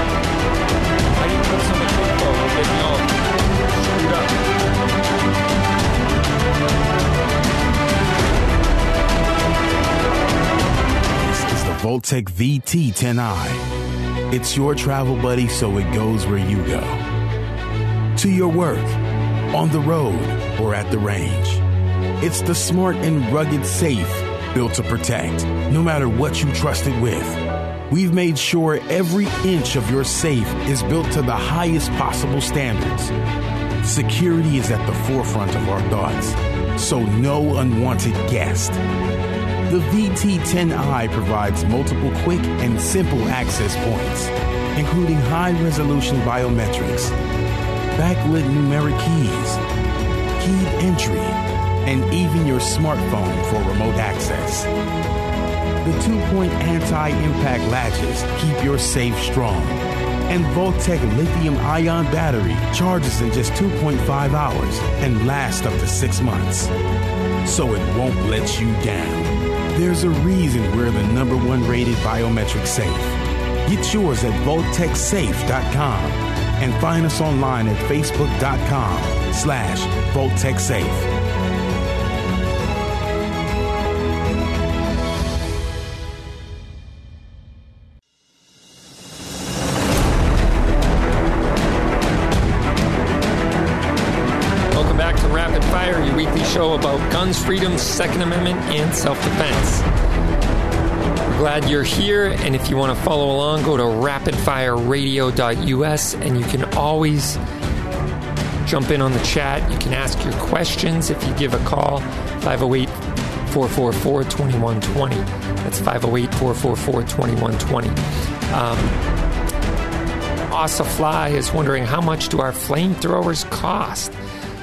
Vaultek VT10i. It's your travel buddy so it goes where you go. To your work, on the road, or at the range. It's the smart and rugged safe built to protect, no matter what you trust it with. We've made sure every inch of your safe is built to the highest possible standards. Security is at the forefront of our thoughts, so no unwanted guest the VT10i provides multiple quick and simple access points, including high resolution biometrics, backlit numeric keys, keyed entry, and even your smartphone for remote access. The two point anti impact latches keep your safe strong. And Vaultek lithium ion battery charges in just 2.5 hours and lasts up to six months. So it won't let you down. There's a reason we're the number one rated biometric safe. Get yours at vaulteksafe.com and find us online at facebook.com slash vaulteksafe. Guns, freedoms, Second Amendment, and self defense. We're glad you're here, and if you want to follow along, go to rapidfireradio.us, and you can always jump in on the chat. You can ask your questions if you give a call, 508 444 2120. That's 508 444 2120. Um, Fly is wondering how much do our flamethrowers cost?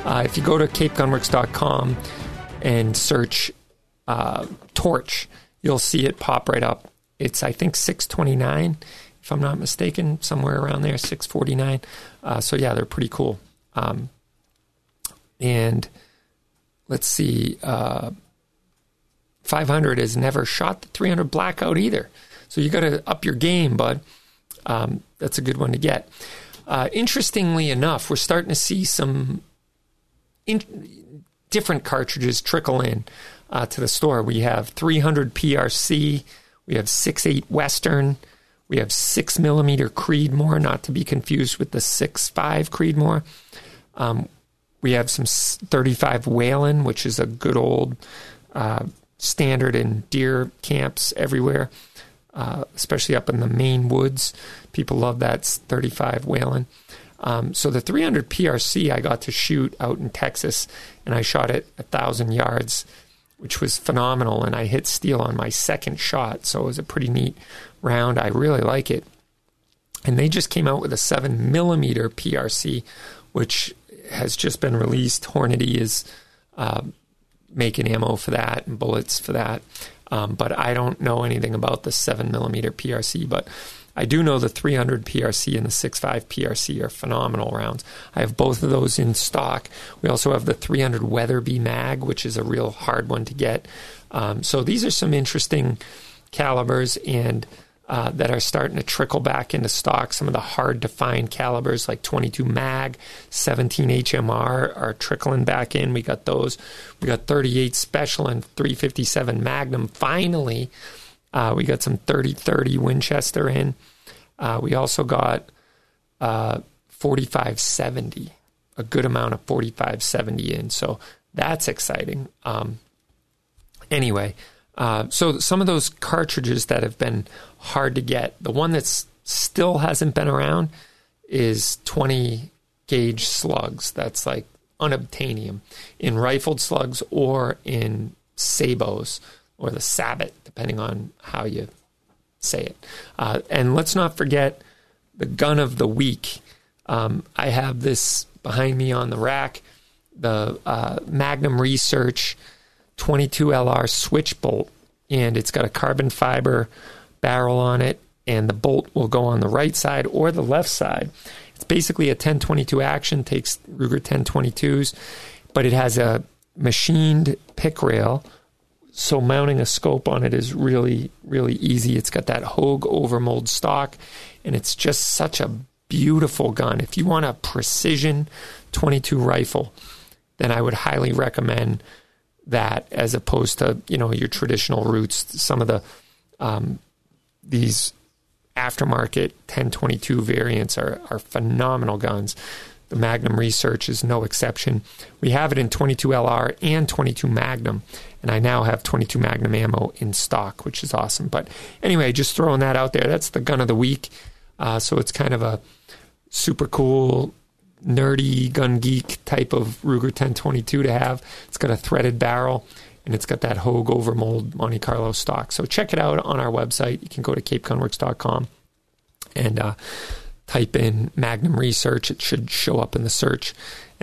Uh, if you go to capegunworks.com and search uh, torch, you'll see it pop right up. It's I think six twenty nine, if I'm not mistaken, somewhere around there, six forty nine. Uh, so yeah, they're pretty cool. Um, and let's see, uh, 500 has never shot the 300 blackout either. So you got to up your game, bud. Um, that's a good one to get. Uh, interestingly enough, we're starting to see some in, different cartridges trickle in uh, to the store. We have 300 PRC, we have 6.8 Western, we have 6 millimeter Creedmoor, not to be confused with the 6.5 Creedmoor. Um, we have some 35 Whelen, which is a good old uh, standard in deer camps everywhere, uh, especially up in the Maine woods. People love that 35 Whelen. Um, so the 300 PRC I got to shoot out in Texas, and I shot it a thousand yards, which was phenomenal. And I hit steel on my second shot, so it was a pretty neat round. I really like it. And they just came out with a seven millimeter PRC, which has just been released. Hornady is uh, making ammo for that and bullets for that. Um, but I don't know anything about the seven millimeter PRC. But I do know the 300 PRC and the 6.5 PRC are phenomenal rounds. I have both of those in stock. We also have the 300 Weatherby Mag, which is a real hard one to get. Um, so these are some interesting calibers and uh, that are starting to trickle back into stock. Some of the hard to find calibers like 22 Mag, 17 HMR are trickling back in. We got those. We got 38 Special and 357 Magnum. Finally, uh, we got some 3030 Winchester in. Uh, we also got uh, 4570, a good amount of 4570 in. So that's exciting. Um, anyway, uh, so some of those cartridges that have been hard to get, the one that's still hasn't been around is 20 gauge slugs. That's like unobtainium in rifled slugs or in sabos or the sabot, depending on how you say it. Uh, and let's not forget the gun of the week. Um, I have this behind me on the rack, the uh, Magnum Research 22 LR switch bolt, and it's got a carbon fiber barrel on it, and the bolt will go on the right side or the left side. It's basically a 1022 action, takes Ruger 1022s, but it has a machined Pic rail. So mounting a scope on it is really, really easy. It's got that Hogue overmold stock, and it's just such a beautiful gun. If you want a precision 22 rifle, then I would highly recommend that as opposed to you know your traditional routes. Some of the um, these aftermarket 1022 variants are are phenomenal guns. The Magnum Research is no exception. We have it in 22 LR and 22 Magnum, and I now have 22 Magnum ammo in stock, which is awesome. But anyway, just throwing that out there. That's the gun of the week. Uh, so it's kind of a super cool nerdy gun geek type of Ruger 1022 to have. It's got a threaded barrel and it's got that Hogue overmold Monte Carlo stock. So check it out on our website. You can go to capegunworks.com and uh, type in Magnum Research. It should show up in the search,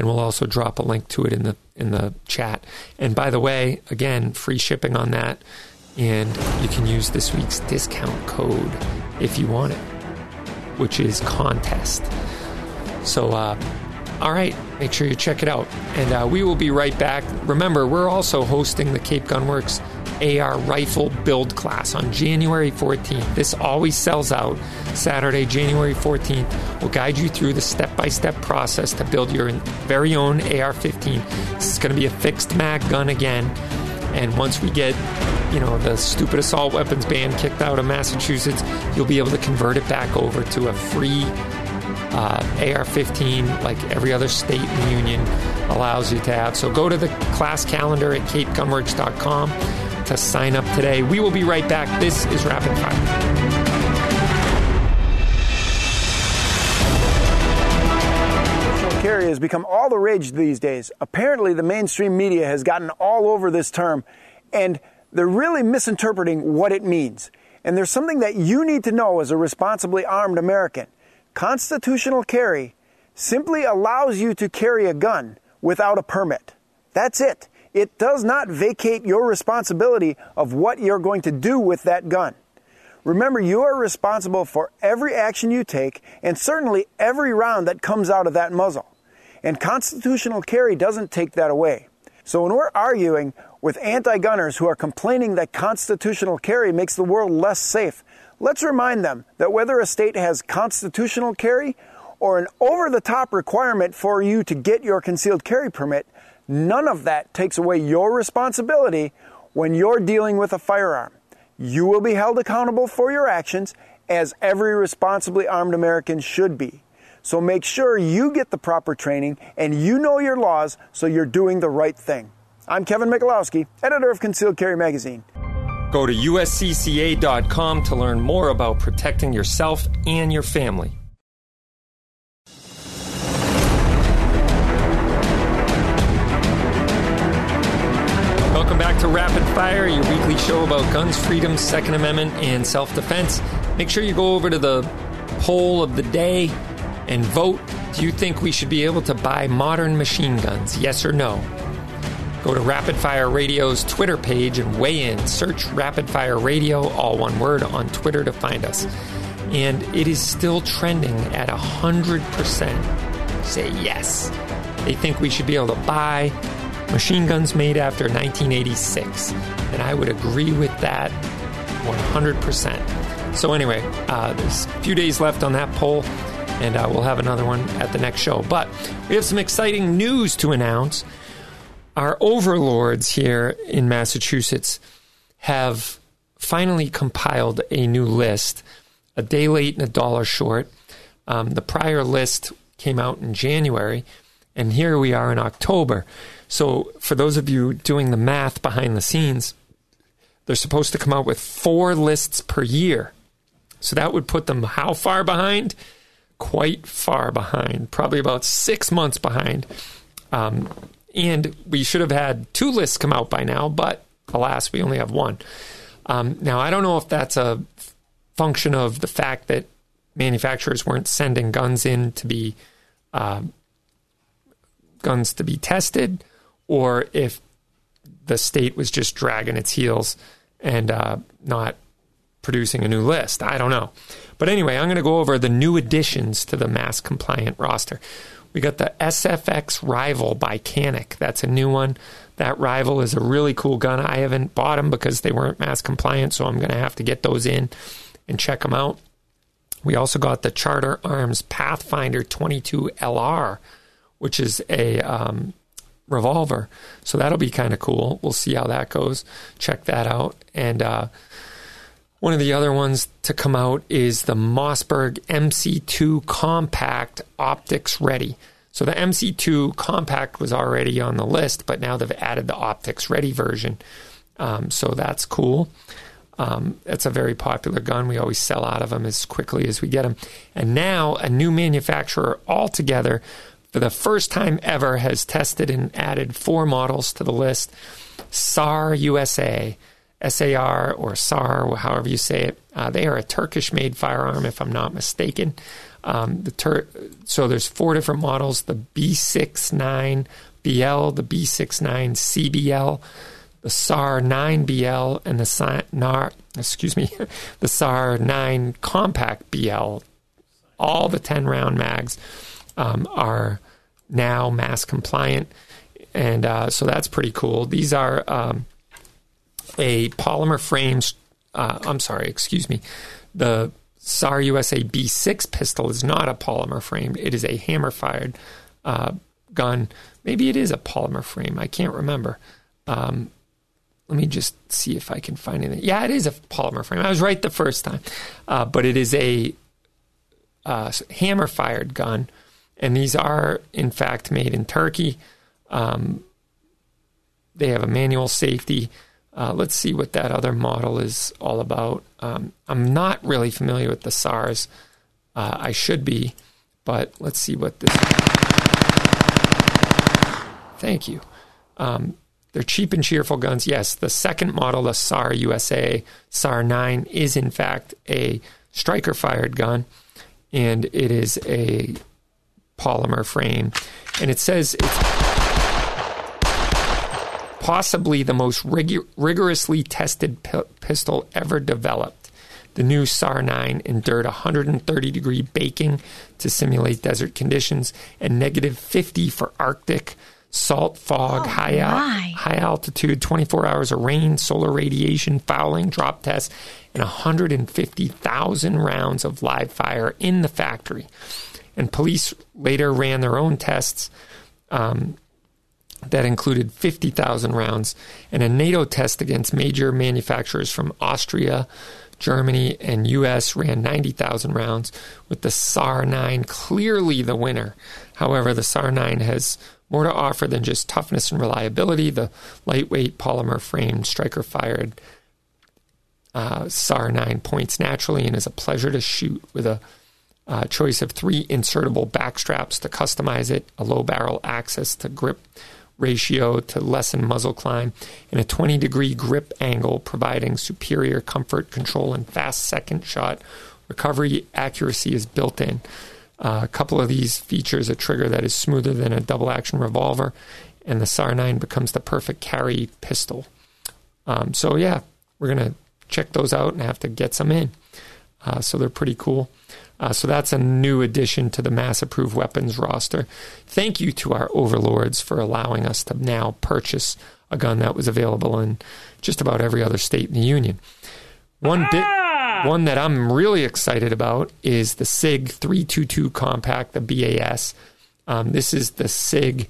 and we'll also drop a link to it in the in the chat. And by the way, again, free shipping on that, and you can use this week's discount code if you want it, which is contest. So, uh, all right, make sure you check it out. And uh, we will be right back. Remember, we're also hosting the Cape Gunworks AR rifle build class on January 14th. This always sells out. Saturday, January 14th. We'll guide you through the step by step process to build your very own AR 15. This is going to be a fixed mag gun again. And once we get, you know, the stupid assault weapons ban kicked out of Massachusetts, you'll be able to convert it back over to a free uh, AR-15, like every other state in the union, allows you to have. So go to the class calendar at capegunworks.com to sign up today. We will be right back. This is Rapid Fire. carry has become all the rage these days. Apparently, the mainstream media has gotten all over this term, and they're really misinterpreting what it means. And there's something that you need to know as a responsibly armed American. Constitutional carry simply allows you to carry a gun without a permit. That's it. It does not vacate your responsibility of what you're going to do with that gun. Remember, you are responsible for every action you take and certainly every round that comes out of that muzzle. And constitutional carry doesn't take that away. So when we're arguing with anti gunners who are complaining that constitutional carry makes the world less safe, let's remind them that whether a state has constitutional carry or an over the top requirement for you to get your concealed carry permit, none of that takes away your responsibility when you're dealing with a firearm. You will be held accountable for your actions, as every responsibly armed American should be. So make sure you get the proper training and you know your laws so you're doing the right thing. I'm Kevin Michalowski, editor of Concealed Carry Magazine. Go to uscca.com to learn more about protecting yourself and your family. Back to Rapid Fire, your weekly show about guns, freedom, Second Amendment, and self defense. Make sure you go over to the poll of the day and vote. Do you think we should be able to buy modern machine guns? Yes or no? Go to Rapid Fire Radio's Twitter page and weigh in. Search Rapid Fire Radio, all one word, on Twitter to find us. And it is still trending at 100% say yes. They think we should be able to buy machine guns made after 1986. And I would agree with that 100%. So, anyway, uh, there's a few days left on that poll, and uh, we'll have another one at the next show. But we have some exciting news to announce. Our overlords here in Massachusetts have finally compiled a new list, a day late and a dollar short. Um, the prior list came out in January, and here we are in October. So, for those of you doing the math behind the scenes, they're supposed to come out with four lists per year. So, that would put them how far behind? Quite far behind, probably about six months behind. Um, and we should have had two lists come out by now, but alas, we only have one. Um, now, I don't know if that's a function of the fact that manufacturers weren't sending guns in to be uh, guns to be tested, or if the state was just dragging its heels and uh, not producing a new list. I don't know. But anyway, I'm going to go over the new additions to the mass compliant roster. We got the SFX Rival by Canik. That's a new one. That Rival is a really cool gun. I haven't bought them because they weren't mass compliant, so I'm going to have to get those in and check them out. We also got the Charter Arms Pathfinder 22 LR, which is a um, revolver. So that'll be kind of cool. We'll see how that goes. Check that out. And uh, one of the other ones to come out is the Mossberg MC2 Compact Optics Ready. So the MC2 Compact was already on the list, but now they've added the Optics Ready version. Um, so that's cool. Um, it's a very popular gun. We always sell out of them as quickly as we get them. And now a new manufacturer altogether, for the first time ever, has tested and added four models to the list. SAR USA, SAR or SAR, however you say it. Uh, they are a Turkish-made firearm, if I'm not mistaken. Um, the Tur- so there's four different models: the B69BL, the B69 CBL the SAR 9BL and the SAR, excuse me, *laughs* the SAR 9 Compact BL. All the 10 round mags um, are now mass compliant, and uh, so that's pretty cool. These are um, a polymer frames. Uh, I'm sorry, excuse me. The SAR USA B6 pistol is not a polymer frame; it is a hammer fired uh, gun. Maybe it is a polymer frame. I can't remember. Um, let me just see if I can find anything. Yeah, it is a polymer frame. I was right the first time, uh, but it is a uh, hammer fired gun, and these are in fact made in Turkey. Um, they have a manual safety. Uh, let's see what that other model is all about. Um, I'm not really familiar with the SARS. Uh, I should be, but let's see what this. Thank you. Um, they're cheap and cheerful guns. Yes, the second model, the SAR USA SAR 9, is in fact a striker fired gun, and it is a polymer frame. And it says it's possibly the most rig- rigorously tested p- pistol ever developed. The new SAR 9 endured 130 degree baking to simulate desert conditions and negative 50 for Arctic salt, fog, oh, high, al- high altitude, 24 hours of rain, solar radiation, fouling, drop tests, and 150,000 rounds of live fire in the factory. And police later ran their own tests um, that included 50,000 rounds and a NATO test against major manufacturers from Austria, Germany, and US ran 90,000 rounds, with the SAR 9 clearly the winner. However, the SAR 9 has more to offer than just toughness and reliability. The lightweight polymer framed striker fired uh, SAR 9 points naturally and is a pleasure to shoot with a uh, choice of three insertable back straps to customize it, a low barrel access to grip ratio to lessen muzzle climb, and a 20 degree grip angle providing superior comfort, control, and fast second shot recovery accuracy is built in. Uh, a couple of these features a trigger that is smoother than a double action revolver, and the SAR 9 becomes the perfect carry pistol. Um, so, yeah, we're going to check those out and have to get some in. Uh, so, they're pretty cool. Uh, so, that's a new addition to the mass approved weapons roster. Thank you to our overlords for allowing us to now purchase a gun that was available in just about every other state in the Union. One bit one that I'm really excited about is the SIG 322 Compact, the BAS. Um, this is the SIG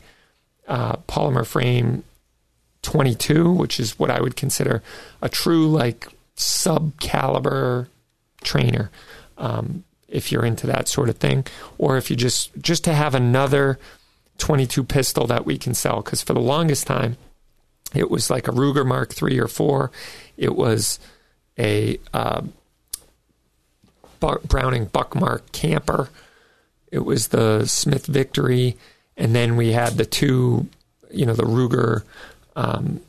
uh, polymer frame 22, which is what I would consider a true like sub caliber trainer. Um, if you're into that sort of thing, or if you just just to have another 22 pistol that we can sell, because for the longest time, it was like a Ruger Mark three or four. It was a uh, Browning Buckmark camper. It was the Smith Victory, and then we had the two, you know, the Ruger um,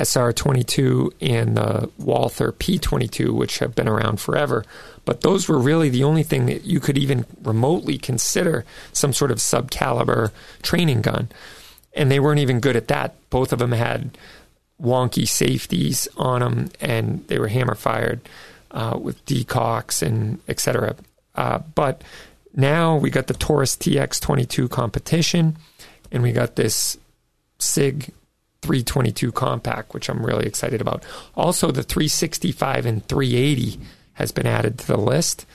SR22 and the Walther P22, which have been around forever. But those were really the only thing that you could even remotely consider some sort of subcaliber training gun. And they weren't even good at that. Both of them had wonky safeties on them, and they were hammer fired uh, with decocks and etc. Uh, but now we got the Taurus TX22 competition, and we got this SIG 322 compact, which I'm really excited about. Also, the 365 and 380 has been added to the list.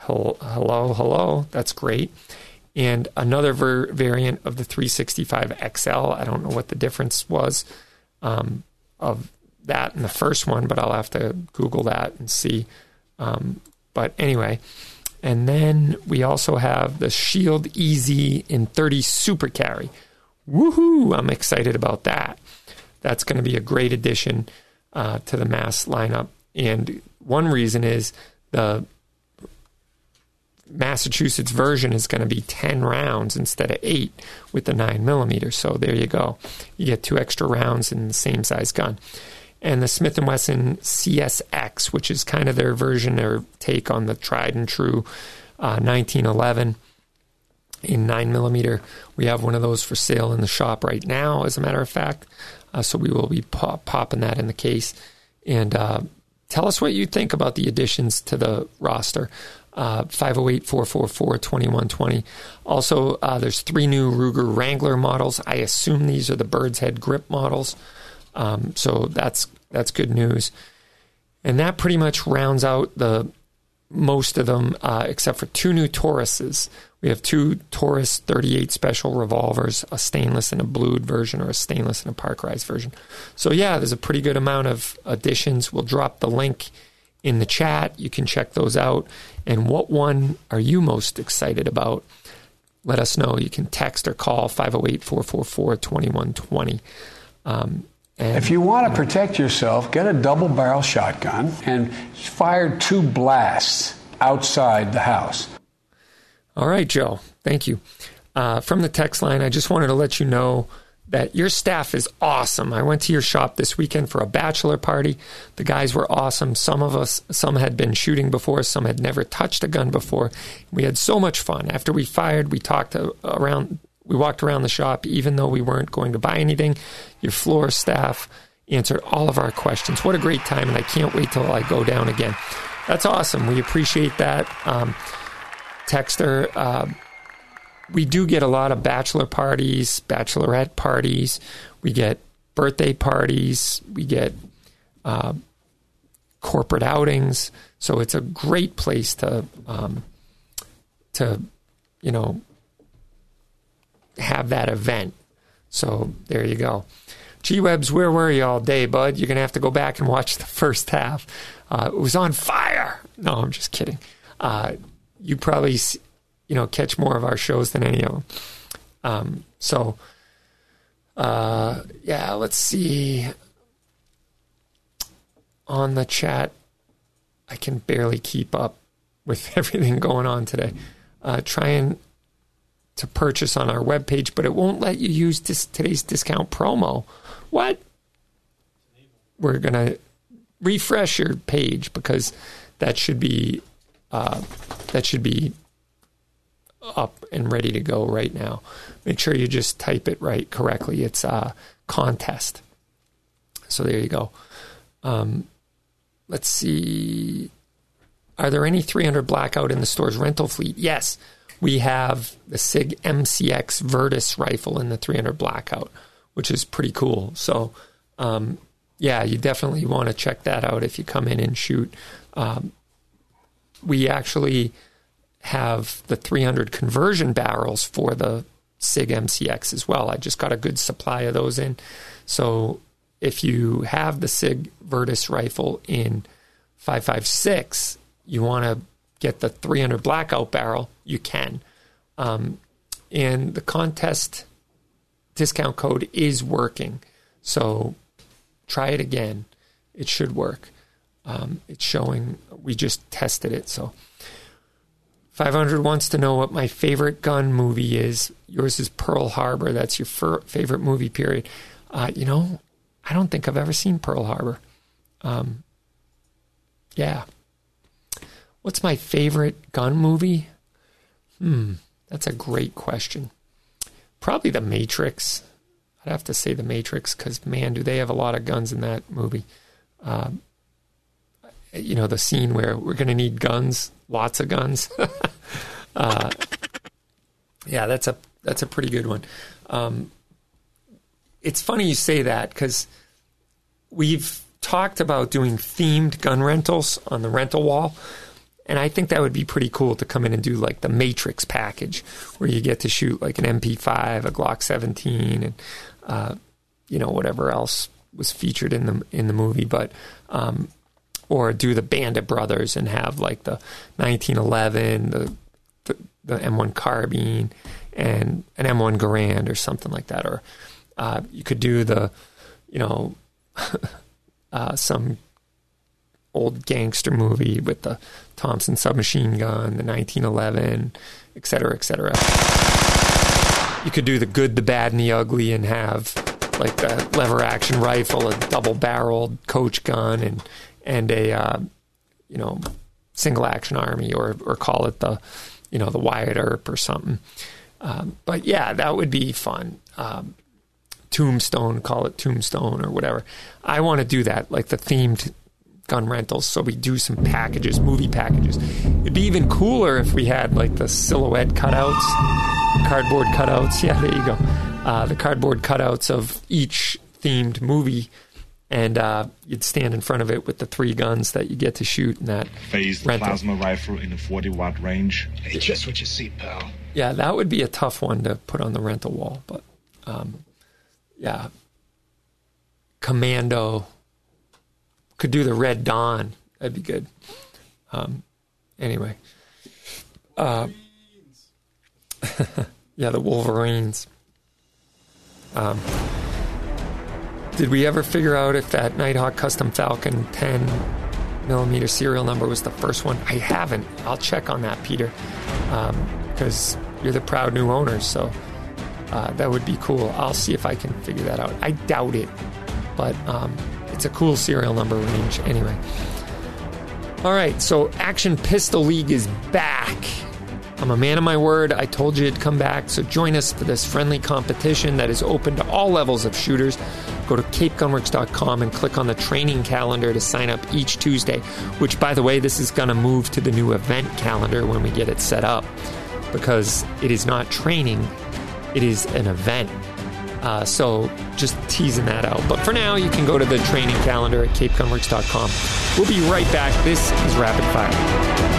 Hello, hello, that's great. And another ver- variant of the 365 XL. I don't know what the difference was um, of that in the first one, but I'll have to Google that and see. Um, but anyway, and then we also have the Shield EZ in 30 Super Carry. Woohoo! I'm excited about that. That's going to be a great addition uh, to the mass lineup. And one reason is the Massachusetts version is going to be 10 rounds instead of 8 with the 9 millimeter. So there you go. You get two extra rounds in the same size gun and the Smith & Wesson CSX, which is kind of their version or take on the tried and true uh, 1911 in 9 millimeter. We have one of those for sale in the shop right now, as a matter of fact. Uh, so we will be pop- popping that in the case. And uh, tell us what you think about the additions to the roster. Uh, 508 444 2120. Also, uh, there's three new Ruger Wrangler models. I assume these are the Bird's Head grip models. Um, so that's that's good news, and that pretty much rounds out the most of them, uh, except for two new Tauruses. We have two Taurus 38 special revolvers, a stainless and a blued version, or a stainless and a parkerized version. So yeah, there's a pretty good amount of additions. We'll drop the link in the chat. You can check those out. And what one are you most excited about? Let us know. You can text or call 508 444 2120. Um, if you want to protect yourself, get a double barrel shotgun and fire two blasts outside the house. All right, Joe. Thank you. Uh, from the text line, I just wanted to let you know that your staff is awesome. I went to your shop this weekend for a bachelor party. The guys were awesome. Some of us, some had been shooting before, some had never touched a gun before. We had so much fun. After we fired, we talked around, we walked around the shop, even though we weren't going to buy anything. Your floor staff answered all of our questions. What a great time, and I can't wait till I go down again. That's awesome. We appreciate that. Um, Texter, uh, we do get a lot of bachelor parties, bachelorette parties. We get birthday parties. We get uh, corporate outings. So it's a great place to um, to you know have that event. So there you go. G Webs, where were you all day, bud? You're gonna have to go back and watch the *laughs* first half. Uh, it was on fire. No, I'm just kidding. Uh, you probably you know catch more of our shows than any of them. Um, so uh, yeah, let's see. On the chat, I can barely keep up with *laughs* everything going on today. Uh, trying to purchase on our webpage, but it won't let you use today's discount promo. What? We're gonna refresh your page because that should be uh, that should be up and ready to go right now. Make sure you just type it right correctly. It's a contest. So there you go. Um, let's see. Are there any 300 blackout in the store's rental fleet? Yes, we have the SIG MCX Virtus rifle in the 300 blackout, which is pretty cool. So, um, yeah, you definitely want to check that out if you come in and shoot. Um, we actually have the 300 conversion barrels for the SIG MCX as well. I just got a good supply of those in. So if you have the SIG Virtus rifle in 556, you want to get the 300 blackout barrel, you can. Um, and the contest discount code is working. So try it again. It should work. Um, it's showing, we just tested it. So 500 wants to know what my favorite gun movie is. Yours is Pearl Harbor. That's your fir- favorite movie, period. Uh, you know, I don't think I've ever seen Pearl Harbor. Um, yeah. What's my favorite gun movie? Hmm, that's a great question. Probably The Matrix. I'd have to say The Matrix because, man, do they have a lot of guns in that movie. Uh, you know, the scene where we're going to need guns lots of guns. *laughs* uh, yeah, that's a that's a pretty good one. Um, it's funny you say that because we've talked about doing themed gun rentals on the rental wall. And I think that would be pretty cool to come in and do like the Matrix package, where you get to shoot like an MP5, a Glock 17, and uh, you know whatever else was featured in the in the movie. But um, or do the Band of Brothers and have like the 1911, the the, the M1 carbine, and an M1 Garand or something like that. Or uh, you could do the, you know, *laughs* uh, some old gangster movie with the Thompson submachine gun, the 1911, et cetera, et cetera. You could do the good, the bad, and the ugly and have like the lever action rifle, a double barreled coach gun, and and a uh, you know single action army or or call it the you know the Wyatt Earp or something. Um, but yeah, that would be fun. Um, Tombstone, call it Tombstone or whatever. I want to do that, like the themed gun rentals. So we do some packages, movie packages. It'd be even cooler if we had like the silhouette cutouts, cardboard cutouts. *laughs* Yeah, there you go. Uh, the cardboard cutouts of each themed movie and uh, you'd stand in front of it with the three guns that you get to shoot in that phased rental. plasma rifle in a 40 watt range. Hey, just what you see, pal. Yeah, that would be a tough one to put on the rental wall, but um, yeah, Commando could do the Red Dawn. That'd be good. Um, anyway, uh, *laughs* yeah, the Wolverines. Um, did we ever figure out if that Nighthawk Custom Falcon 10 millimeter serial number was the first one? I haven't. I'll check on that, Peter, because um, you're the proud new owner. So uh, that would be cool. I'll see if I can figure that out. I doubt it, but um, it's a cool serial number range anyway. All right, so Action Pistol League is back. I'm a man of my word. I told you it'd come back. So join us for this friendly competition that is open to all levels of shooters. Go to capegunworks.com and click on the training calendar to sign up each Tuesday, which, by the way, this is going to move to the new event calendar when we get it set up because it is not training, it is an event. Uh, so just teasing that out. But for now, you can go to the training calendar at capegunworks.com. We'll be right back. This is Rapid Fire.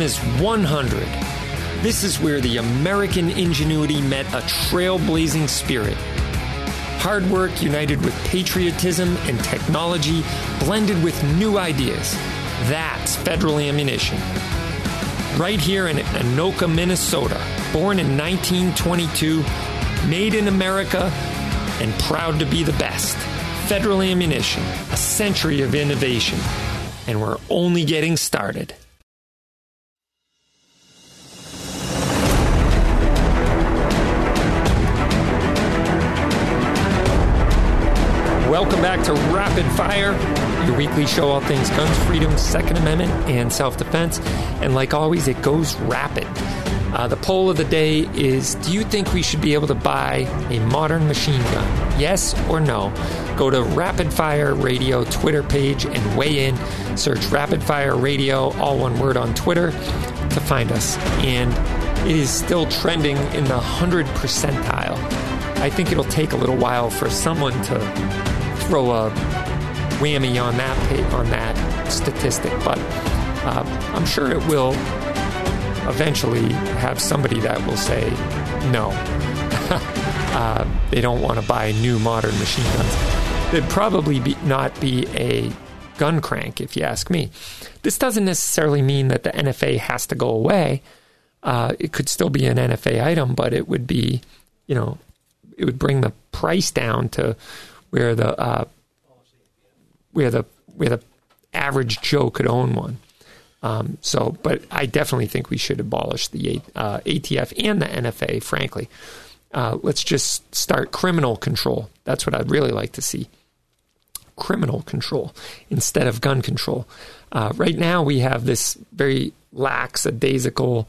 Is 100. This is where the American ingenuity met a trailblazing spirit. Hard work united with patriotism and technology blended with new ideas. That's federal ammunition. Right here in Anoka, Minnesota, born in 1922, made in America, and proud to be the best. Federal ammunition, a century of innovation. And we're only getting started. Welcome back to Rapid Fire, your weekly show all things guns, freedom, Second Amendment, and self defense. And like always, it goes rapid. Uh, the poll of the day is Do you think we should be able to buy a modern machine gun? Yes or no? Go to Rapid Fire Radio Twitter page and weigh in. Search Rapid Fire Radio, all one word on Twitter, to find us. And it is still trending in the 100 percentile. I think it'll take a little while for someone to throw a whammy on that on that statistic, but uh, I'm sure it will eventually have somebody that will say no. *laughs* uh, they don't want to buy new modern machine guns. It'd probably be, not be a gun crank, if you ask me. This doesn't necessarily mean that the NFA has to go away. Uh, it could still be an NFA item, but it would be, you know, it would bring the price down to where the uh, where the where the average Joe could own one. Um, so, but I definitely think we should abolish the uh, ATF and the NFA. Frankly, uh, let's just start criminal control. That's what I'd really like to see. Criminal control instead of gun control. Uh, right now, we have this very lax, lackadaisical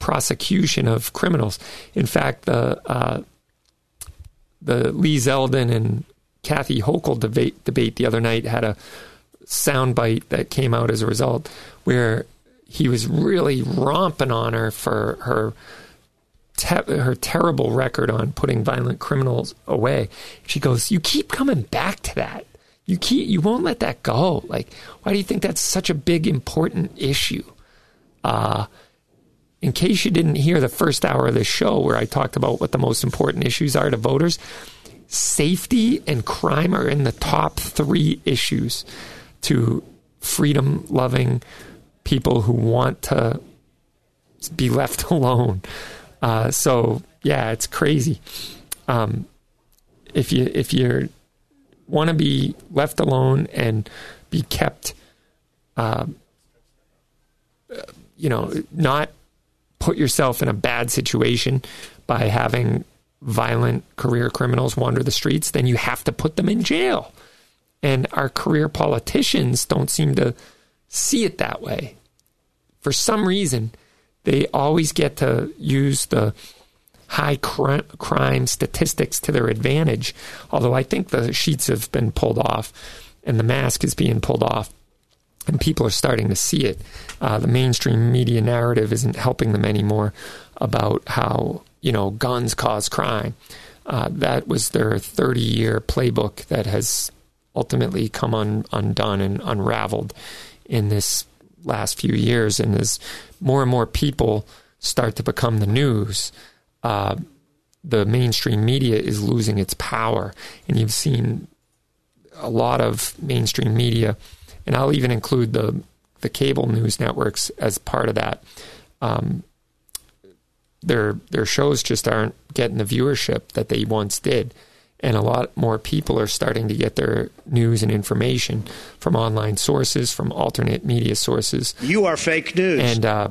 prosecution of criminals. In fact, the uh, the Lee Zeldin and Kathy Hochul debate, debate the other night had a soundbite that came out as a result where he was really romping on her for her te- her terrible record on putting violent criminals away. She goes, "You keep coming back to that. You keep you won't let that go. Like, why do you think that's such a big important issue?" Uh in case you didn't hear the first hour of the show where I talked about what the most important issues are to voters, safety and crime are in the top three issues to freedom loving people who want to be left *laughs* alone. Uh, so yeah, it's crazy. Um, if you if you want to be left alone and be kept, uh, you know, not put yourself in a bad situation by having violent career criminals wander the streets, then you have to put them in jail. And our career politicians don't seem to see it that way. For some reason, they always get to use the high crime statistics to their advantage. Although I think the sheets have been pulled off and the mask is being pulled off, and people are starting to see it. Uh, the mainstream media narrative isn't helping them anymore about how you know, guns cause crime. Uh, that was their 30 year playbook that has ultimately come un, undone and unraveled in this last few years. And as more and more people start to become the news, uh, the mainstream media is losing its power. And you've seen a lot of mainstream media, and I'll even include the the cable news networks as part of that. Um, their their shows just aren't getting the viewership that they once did, and a lot more people are starting to get their news and information from online sources, from alternate media sources. You are fake news, and uh,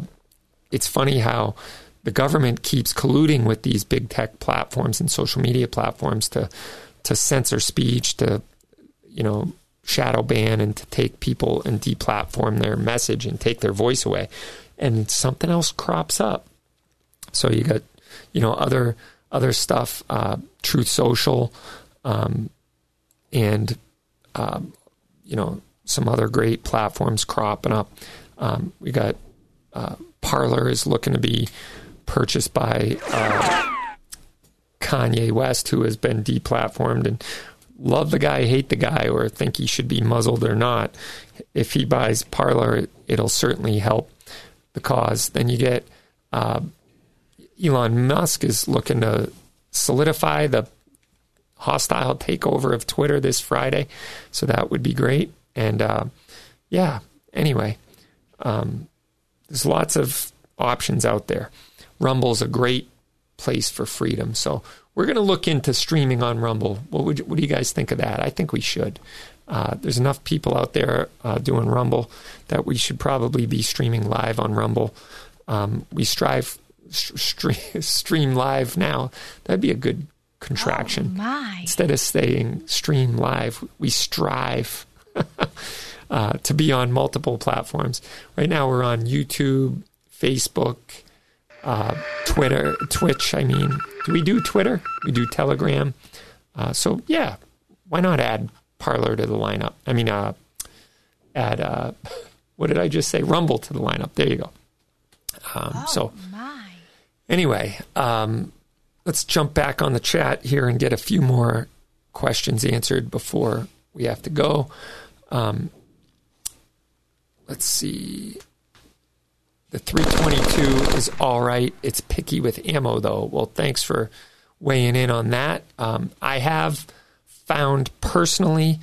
it's funny how the government keeps colluding with these big tech platforms and social media platforms to to censor speech, to you know shadow ban, and to take people and deplatform their message and take their voice away. And something else crops up. So you got you know other other stuff, uh, Truth Social, um, and um, you know some other great platforms cropping up. Um, we got uh, Parler is looking to be purchased by uh, Kanye West, who has been deplatformed, and love the guy, hate the guy, or think he should be muzzled or not. If he buys Parler, it'll certainly help the cause. Then you get uh, Elon Musk is looking to solidify the hostile takeover of Twitter this Friday, so that would be great. And uh, yeah, anyway, um, there's lots of options out there. Rumble's a great place for freedom. So we're going to look into streaming on Rumble. What would what do you guys think of that? I think we should. Uh, there's enough people out there uh, doing Rumble that we should probably be streaming live on Rumble. Um, we strive stream, *laughs* stream live now. That'd be a good contraction. Oh Instead of saying stream live, we strive *laughs* uh, to be on multiple platforms. Right now, we're on YouTube, Facebook, uh, Twitter, Twitch. I mean, do we do Twitter? We do Telegram. Uh, so yeah, why not add Parler to the lineup? I mean, uh, add uh, *laughs* what did I just say? Rumble to the lineup. There you go. Um, oh, so my. Anyway, um, let's jump back on the chat here and get a few more questions answered before we have to go. let's see. The 322 is all right. It's picky with ammo, though. Well, thanks for weighing in on that. Um, I have found personally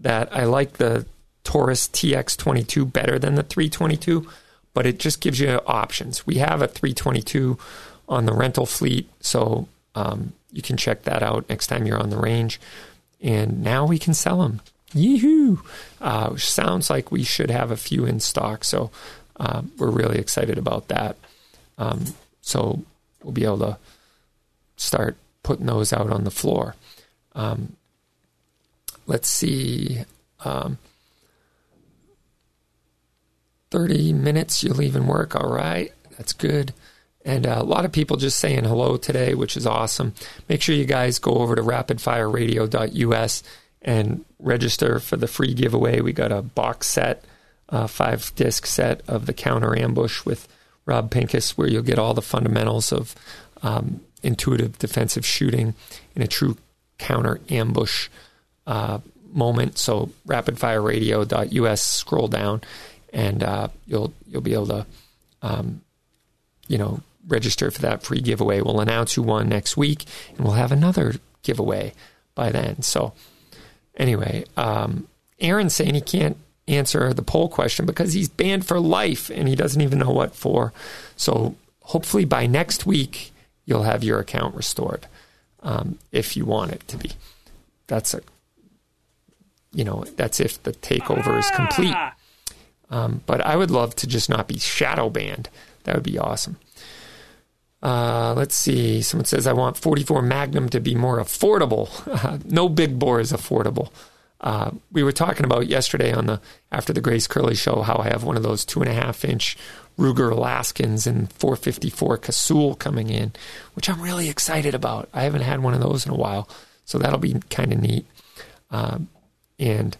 that I like the Taurus TX22 better than the 322, but it just gives you options. We have a 322 on the rental fleet, so um, you can check that out next time you're on the range. And now we can sell them. Yee-hoo! Uh, sounds like we should have a few in stock. So uh, we're really excited about that. Um, so we'll be able to start putting those out on the floor. Um, let's see. Um, 30 minutes, you're leaving work. All right. That's good. And uh, a lot of people just saying hello today, which is awesome. Make sure you guys go over to rapidfireradio.us and register for the free giveaway. We got a box set uh, five disc set of the counter ambush with Rob Pincus, where you'll get all the fundamentals of um, intuitive defensive shooting in a true counter ambush uh, moment. So rapidfireradio.us, scroll down, and uh, you'll you'll be able to, um, you know, register for that free giveaway. We'll announce who won next week, and we'll have another giveaway by then. So anyway, um, Aaron's saying he can't answer the poll question because he's banned for life and he doesn't even know what for. So hopefully by next week you'll have your account restored um, if you want it to be. That's a you know that's if the takeover is complete. Um, but I would love to just not be shadow banned. That would be awesome. Uh, let's see. Someone says I want 44 Magnum to be more affordable. *laughs* no big bore is affordable. Uh, we were talking about yesterday on the after the Grace Curley show how I have one of those two and a half inch Ruger Alaskans and 454 Casull coming in, which I'm really excited about. I haven't had one of those in a while, so that'll be kind of neat. Um, and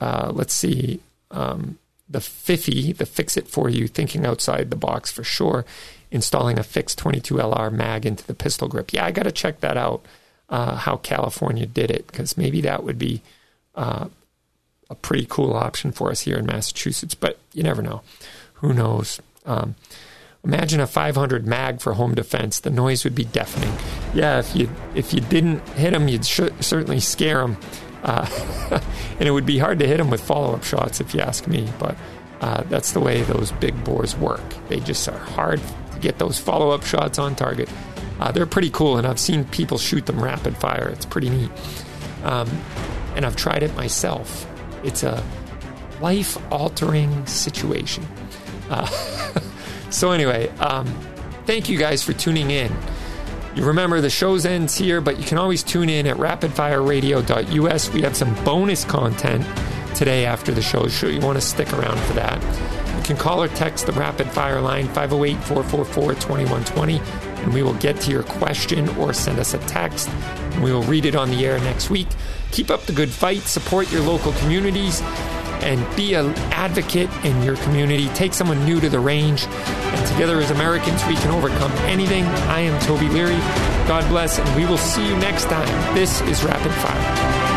uh, let's see, um, the Fifi, the Fix It for You, thinking outside the box for sure. Installing a fixed 22 LR mag into the pistol grip. Yeah, I got to check that out. Uh, how California did it because maybe that would be uh, a pretty cool option for us here in Massachusetts. But you never know. Who knows? Um, imagine a 500 mag for home defense. The noise would be deafening. Yeah, if you if you didn't hit them, you'd sh- certainly scare them. Uh, *laughs* and it would be hard to hit them with follow up shots, if you ask me. But uh, that's the way those big bores work. They just are hard to get those follow up shots on target. Uh, they're pretty cool, and I've seen people shoot them rapid fire. It's pretty neat. Um, and I've tried it myself. It's a life altering situation. Uh, *laughs* so, anyway, um, thank you guys for tuning in. You remember the show's ends here, but you can always tune in at rapidfireradio.us. We have some bonus content today after the show, so you want to stick around for that. You can call or text the Rapid Fire line 508 444 2120, and we will get to your question or send us a text, and we will read it on the air next week. Keep up the good fight, support your local communities, and be an advocate in your community. Take someone new to the range, and together as Americans, we can overcome anything. I am Toby Leary. God bless, and we will see you next time. This is Rapid Fire.